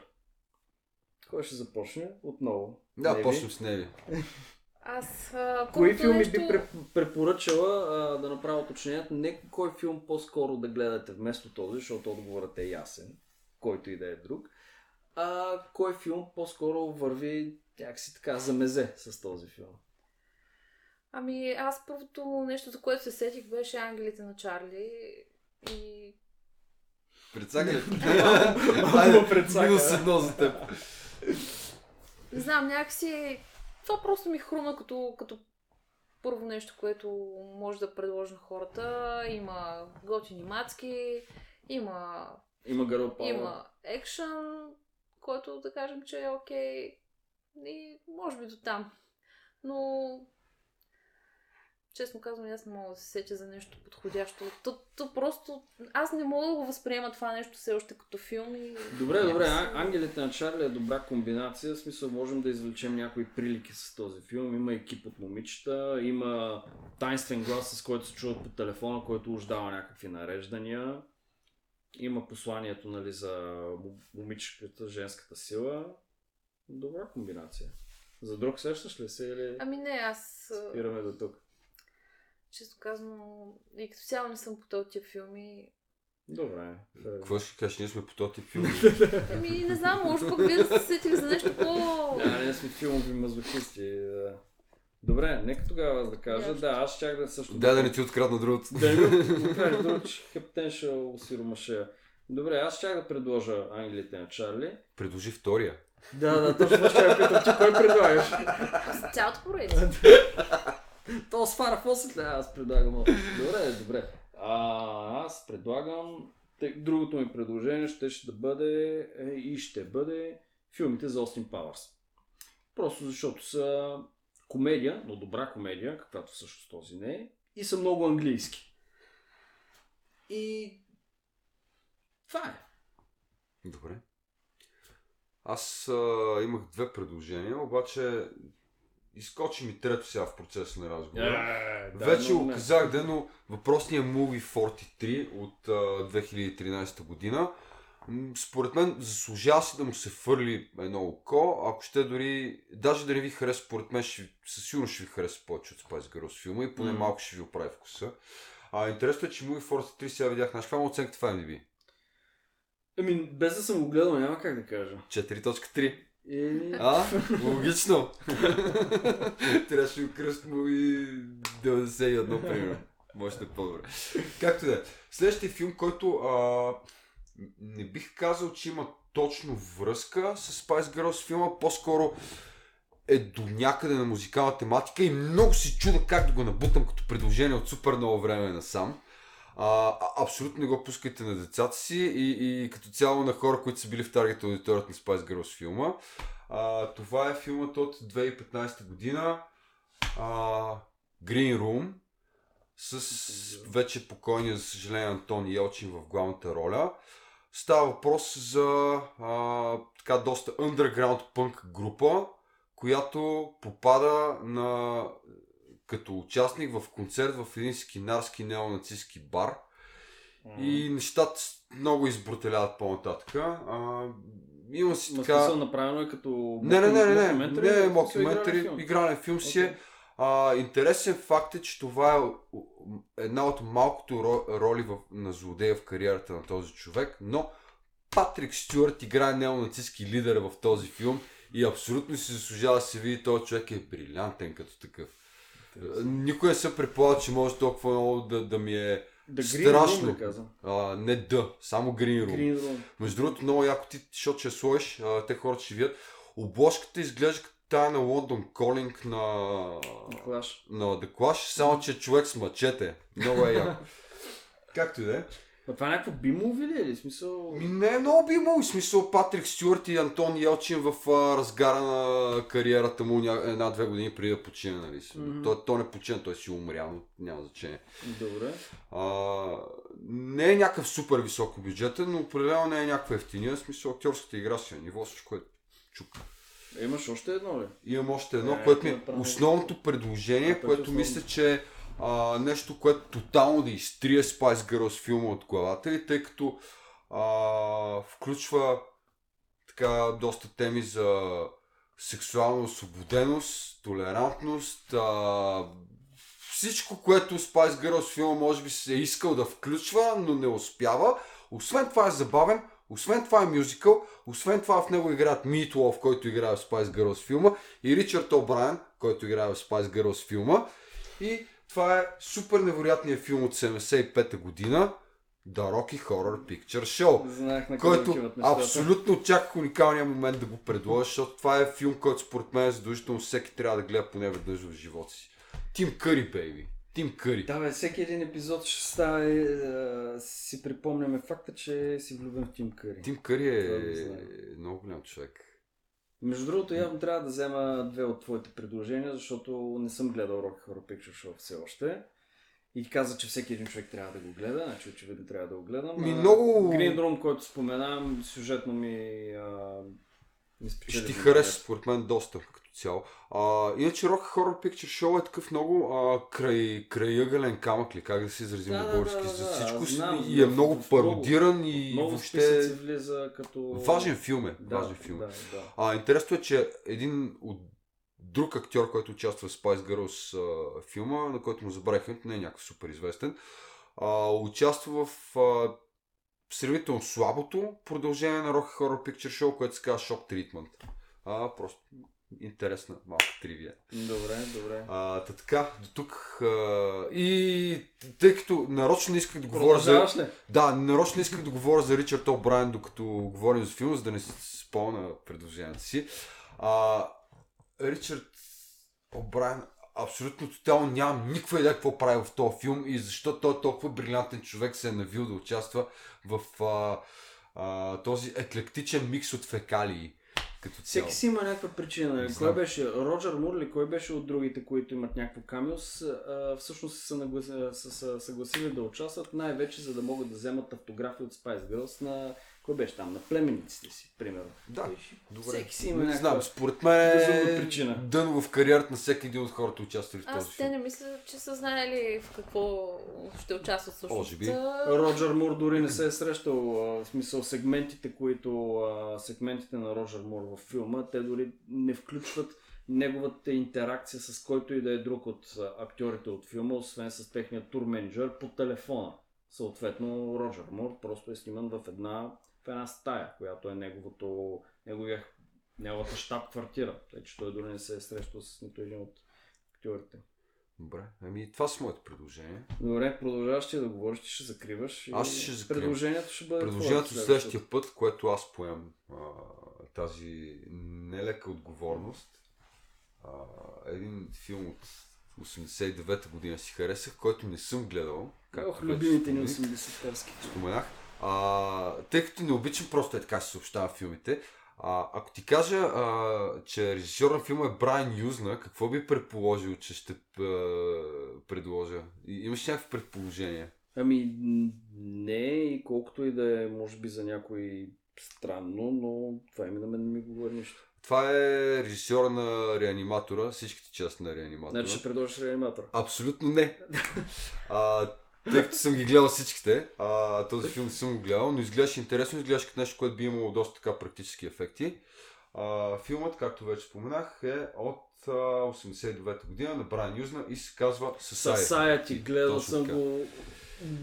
Кой ще започне? Отново. Да, почнем с Неви. Аз. А, Кои филми нещо... би препоръчала а, да направя уточнението? Не кой филм по-скоро да гледате вместо този, защото отговорът е ясен, който и да е друг. А кой филм по-скоро върви някакси така за мезе с този филм? Ами аз първото нещо, за което се сетих, беше Ангелите на Чарли и... Предсагали? Айде. Минус едно за теб. Не знам, някакси това просто ми хрумна като, като първо нещо, което може да предложи на хората. Има готини мацки, има... Има гаропа. Има екшън, който да кажем, че е окей. И може би до там. Но честно казвам, аз не мога да се сетя за нещо подходящо. То, то просто... Аз не мога да го възприема това нещо все още като филм. И... Добре, добре. А, Ангелите на Чарли е добра комбинация. В смисъл можем да извлечем някои прилики с този филм. Има екип от момичета, има тайнствен глас, с който се чуват по телефона, който уж дава някакви нареждания. Има посланието нали, за момичката, женската сила. Добра комбинация. За друг сещаш ли се или... Ами не, аз... Спираме до тук често казано, и като цяло не съм по този тип филми. Добре. Какво ще кажеш? Ние сме по този тип филми. Ами не знам, може пък вие да се сетили за нещо по... Да, ние сме филмови мазохисти. Добре, нека тогава аз да кажа. Да, аз щях да също... Да, да не ти открадна другото. Да не открадна другото, че хептен ще усиромаше. Добре, аз щях да предложа Англите на Чарли. Предложи втория. Да, да, точно ще я питам, че кой предлагаш? Цялото поредица. То с Фара ли? Аз предлагам. Добре, добре. А, аз предлагам. Другото ми предложение ще, ще да бъде е, и ще бъде филмите за Остин Пауърс. Просто защото са комедия, но добра комедия, каквато всъщност този не е, и са много английски. И това е. Добре. Аз а, имах две предложения, обаче изкочи ми трето сега в процеса на разговора. Yeah, е, Вече го казах, да, но въпросният Movie 43 от а, 2013 година според мен заслужава си да му се фърли едно око, ако ще дори, даже да не ви хареса, според мен ще, със сигурност ще ви хареса повече от Spice Girls филма и поне mm. малко ще ви оправи вкуса. А интересно е, че Movie 43 сега видях, знаеш каква оценката в IMDb? Ами, без да съм го гледал, няма как да кажа. 4.3. Е... А, логично. Трябваше да кръстмо и 91, примерно. Може да е по-добре. Както да е. Следващия филм, който а, не бих казал, че има точно връзка с Spice Girls филма, по-скоро е до някъде на музикална тематика и много се чуда как да го набутам като предложение от супер много време насам. А, абсолютно не го пускайте на децата си и, и като цяло на хора, които са били в таргет аудиторията на Spice Girls филма. А, това е филмът от 2015 година. А, Green Room с вече покойния, за съжаление, Антон Елчин в главната роля. Става въпрос за а, така доста underground пънк група, която попада на, като участник в концерт в един скинарски неонацистски бар. И нещата много избрутеляват по-нататък. А, има си Ма така... направено е като... Не, не, не, не, не, не, не филм? игрален филм си е. А, интересен факт е, че това е една от малкото ро- роли в, на злодея в кариерата на този човек, но Патрик Стюарт играе неонацистски лидер в този филм и абсолютно си заслужава да се види, този човек е брилянтен като такъв. Никой не се предполага, че може толкова много да, да ми е Да страшно. да казвам. а, не да, само Green Room. Green Room. Между другото, много яко ти, защото ще сложиш, а, те хората ще видят. Обложката изглежда като тая на Лондон Колинг на, Клаш. на The Clash, само че е човек с мачете. Много е яко. Както и да е. А това е някакво бимови ли е ли? Смисъл... Ми не е много би имал смисъл Патрик Стюарт и Антон Елчин в а, разгара на кариерата му ня... една-две години преди да почине. Нали? Мгм. Той, той не почина, той си умря, но няма значение. Добре. А, не е някакъв супер високо бюджетен, но определено не е някаква ефтиния. Смисъл актьорската игра си на ниво, всичко е чук. Е, имаш още едно ли? Имам още едно, Е, което ми е основното предложение, което мисля, че е а, нещо, което тотално да изтрие Spice Girls филма от главата и тъй като а, включва така доста теми за сексуална освободеност, толерантност, а, всичко, което Spice Girls филма може би се е искал да включва, но не успява. Освен това е забавен, освен това е мюзикъл, освен това в него играят Meatloaf, който играе в Spice Girls филма, и Ричард О'Брайен, който играе в Spice Girls филма. И това е супер невероятният филм от 75-та година, The Rocky Horror Picture Show Знаех на който абсолютно очаквах уникалния момент да го предложа, защото това е филм, който според мен задължително всеки трябва да гледа поне веднъж в живота си. Тим Къри, бейби. Тим Къри. Да, бе, всеки един епизод ще става и е, си припомняме факта, че си влюбен в Тим Къри. Тим Къри е знае. много голям човек. Между другото, явно трябва да взема две от твоите предложения, защото не съм гледал Rocky Horror Picture Show все още. И каза, че всеки един човек трябва да го гледа, значи очевидно трябва да го гледам. Ми, много- Green Room, който споменавам, сюжетно ми, а, ми спечели. Ще ти хареса, според мен, доста като цяло. А, иначе Rock Horror Picture Show е такъв много а, край, крайъгълен камък ли, как да се изразим Да, на да, български да, за да, всичко аз си знам, и е много в много- пародиран и Много въобще влиза като... важен филм е. Да, важен филм. Да, да. А, интересно е, че един от друг актьор, който участва в Spice Girls а, филма, на който му забравих името, не е някакъв супер известен, а, участва в а, сравнително слабото продължение на Rocky Horror Picture Show, което се казва Shock Treatment. А, просто интересна малка тривия. Добре, добре. А, та така, до тук. А, и тъй като нарочно не исках да говоря за... Ли? Да, нарочно исках да говоря за Ричард О'Брайен, докато говорим за филма, за да не спомня предложението си. А, Ричард О'Брайен абсолютно тотално нямам никаква идея какво прави в този филм и защо той толкова брилянтен човек се е навил да участва в а, а, този еклектичен микс от фекалии. Като цяло. Всеки си има някаква причина. Не Кой беше? Роджер Мур ли? Кой беше от другите, които имат някакво камио? С, а, всъщност са, наглас... са, са съгласили да участват най-вече, за да могат да вземат автографи от Spice Girls на... Кой беше там? На племениците си, примерно. Да, добре. Всеки си има Не някаква... знам, според мен е причина. дъно в кариерата на всеки един от хората, участвали в този Аз те не мисля, че са знаели в какво ще участват всъщност. Може би. Роджер Мур дори не се е срещал, в смисъл сегментите, които, сегментите на Роджер Мур във филма, те дори не включват неговата интеракция с който и да е друг от актьорите от филма, освен с техния тур менеджер по телефона. Съответно, Роджер Мур просто е сниман в една, в една стая, която е неговото, неговия, неговата щаб квартира. Тъй, че той дори не се е срещал с нито един от актьорите. Добре, ами това са моите предложения. Добре, продължаваш ти да говориш, ти ще закриваш. и Аз ще закривам. Предложението ще бъде Предложението твоето следващия път, което аз поем а, тази нелека отговорност, а, един филм от 89-та година си харесах, който не съм гледал. както Ох, любимите ни споменах. 80-тарски. споменах. А, тъй като не обичам просто е така се съобщава филмите, а, ако ти кажа, а, че режисьор на филма е Брайан Юзна, какво би предположил, че ще а, предложа? И, имаш някакви предположения? Ами, не и колкото и да е, може би за някой странно, но това име на мен не ми говори нищо. Това е режисьора на Реаниматора, всичките части на Реаниматора. Значи ще предложиш реаниматор. Абсолютно не. А, тъй като съм ги гледал всичките, а, този филм не съм го гледал, но изглеждаше интересно, изглеждаше като нещо, което би имало доста така практически ефекти. А, филмът, както вече споменах, е от а, 89-та година на Брайан Юзна и се казва Society. Society, гледал Точно съм така. го.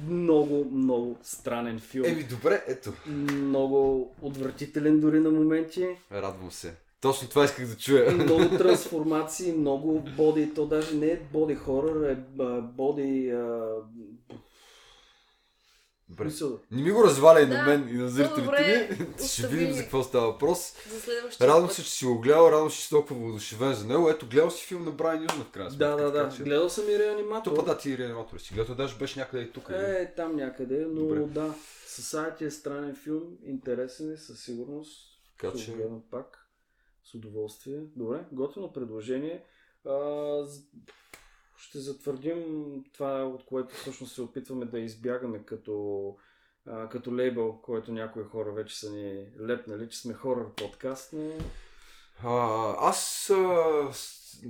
Много, много странен филм. Еми добре, ето. Много отвратителен дори на моменти. Радвам се. Точно това исках да чуя. Много трансформации, много боди. То даже не е боди хорър, е боди... Добре. Не ми го разваляй на Да, мен и на зрителите ми. Ще видим за какво става въпрос. Радвам се, че си го гледал, радвам се, че си толкова воодушевен за него. Ето, гледал си филм на Брайан Юзна в крайна сметка. Да, да, да. че- Гледал съм и реаниматор. То па да, ти реаниматор си гледал, даже беше някъде и тук. нали? Е, там някъде, но Добре. да. Society е странен филм, интересен е със сигурност. Така че- пак. С удоволствие. Добре, готино предложение. А, ще затвърдим това, от което всъщност се опитваме да избягаме като, а, като лейбъл, който някои хора вече са ни лепнали, че сме хорър подкаст, но А, аз а, с,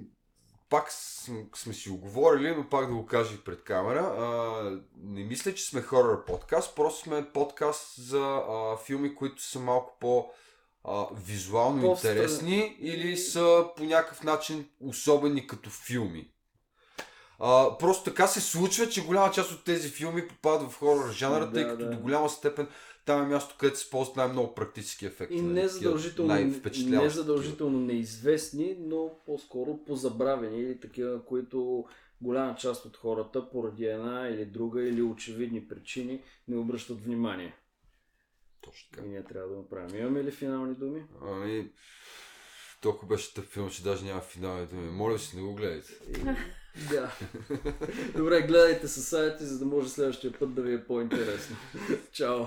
пак см, сме си оговорили, но пак да го кажа и пред камера. А, не мисля, че сме хорър подкаст, просто сме подкаст за а, филми, които са малко по а, визуално По-встрани. интересни или са по някакъв начин особени като филми. А, просто така се случва, че голяма част от тези филми попадат в хорър жанра, Да, тъй като да. до голяма степен там е място, където се ползват най-много практически ефекти. и нали, не задължително, не задължително неизвестни, но по-скоро позабравени или такива, които голяма част от хората поради една или друга или очевидни причини не обръщат внимание. Точно така. И ние трябва да направим. Имаме ли финални думи? Ами, толкова беше тъп филм, че даже няма финални думи. Моля се, не го гледайте. И... да. Добре, гледайте със сайти, за да може следващия път да ви е по-интересно. Чао!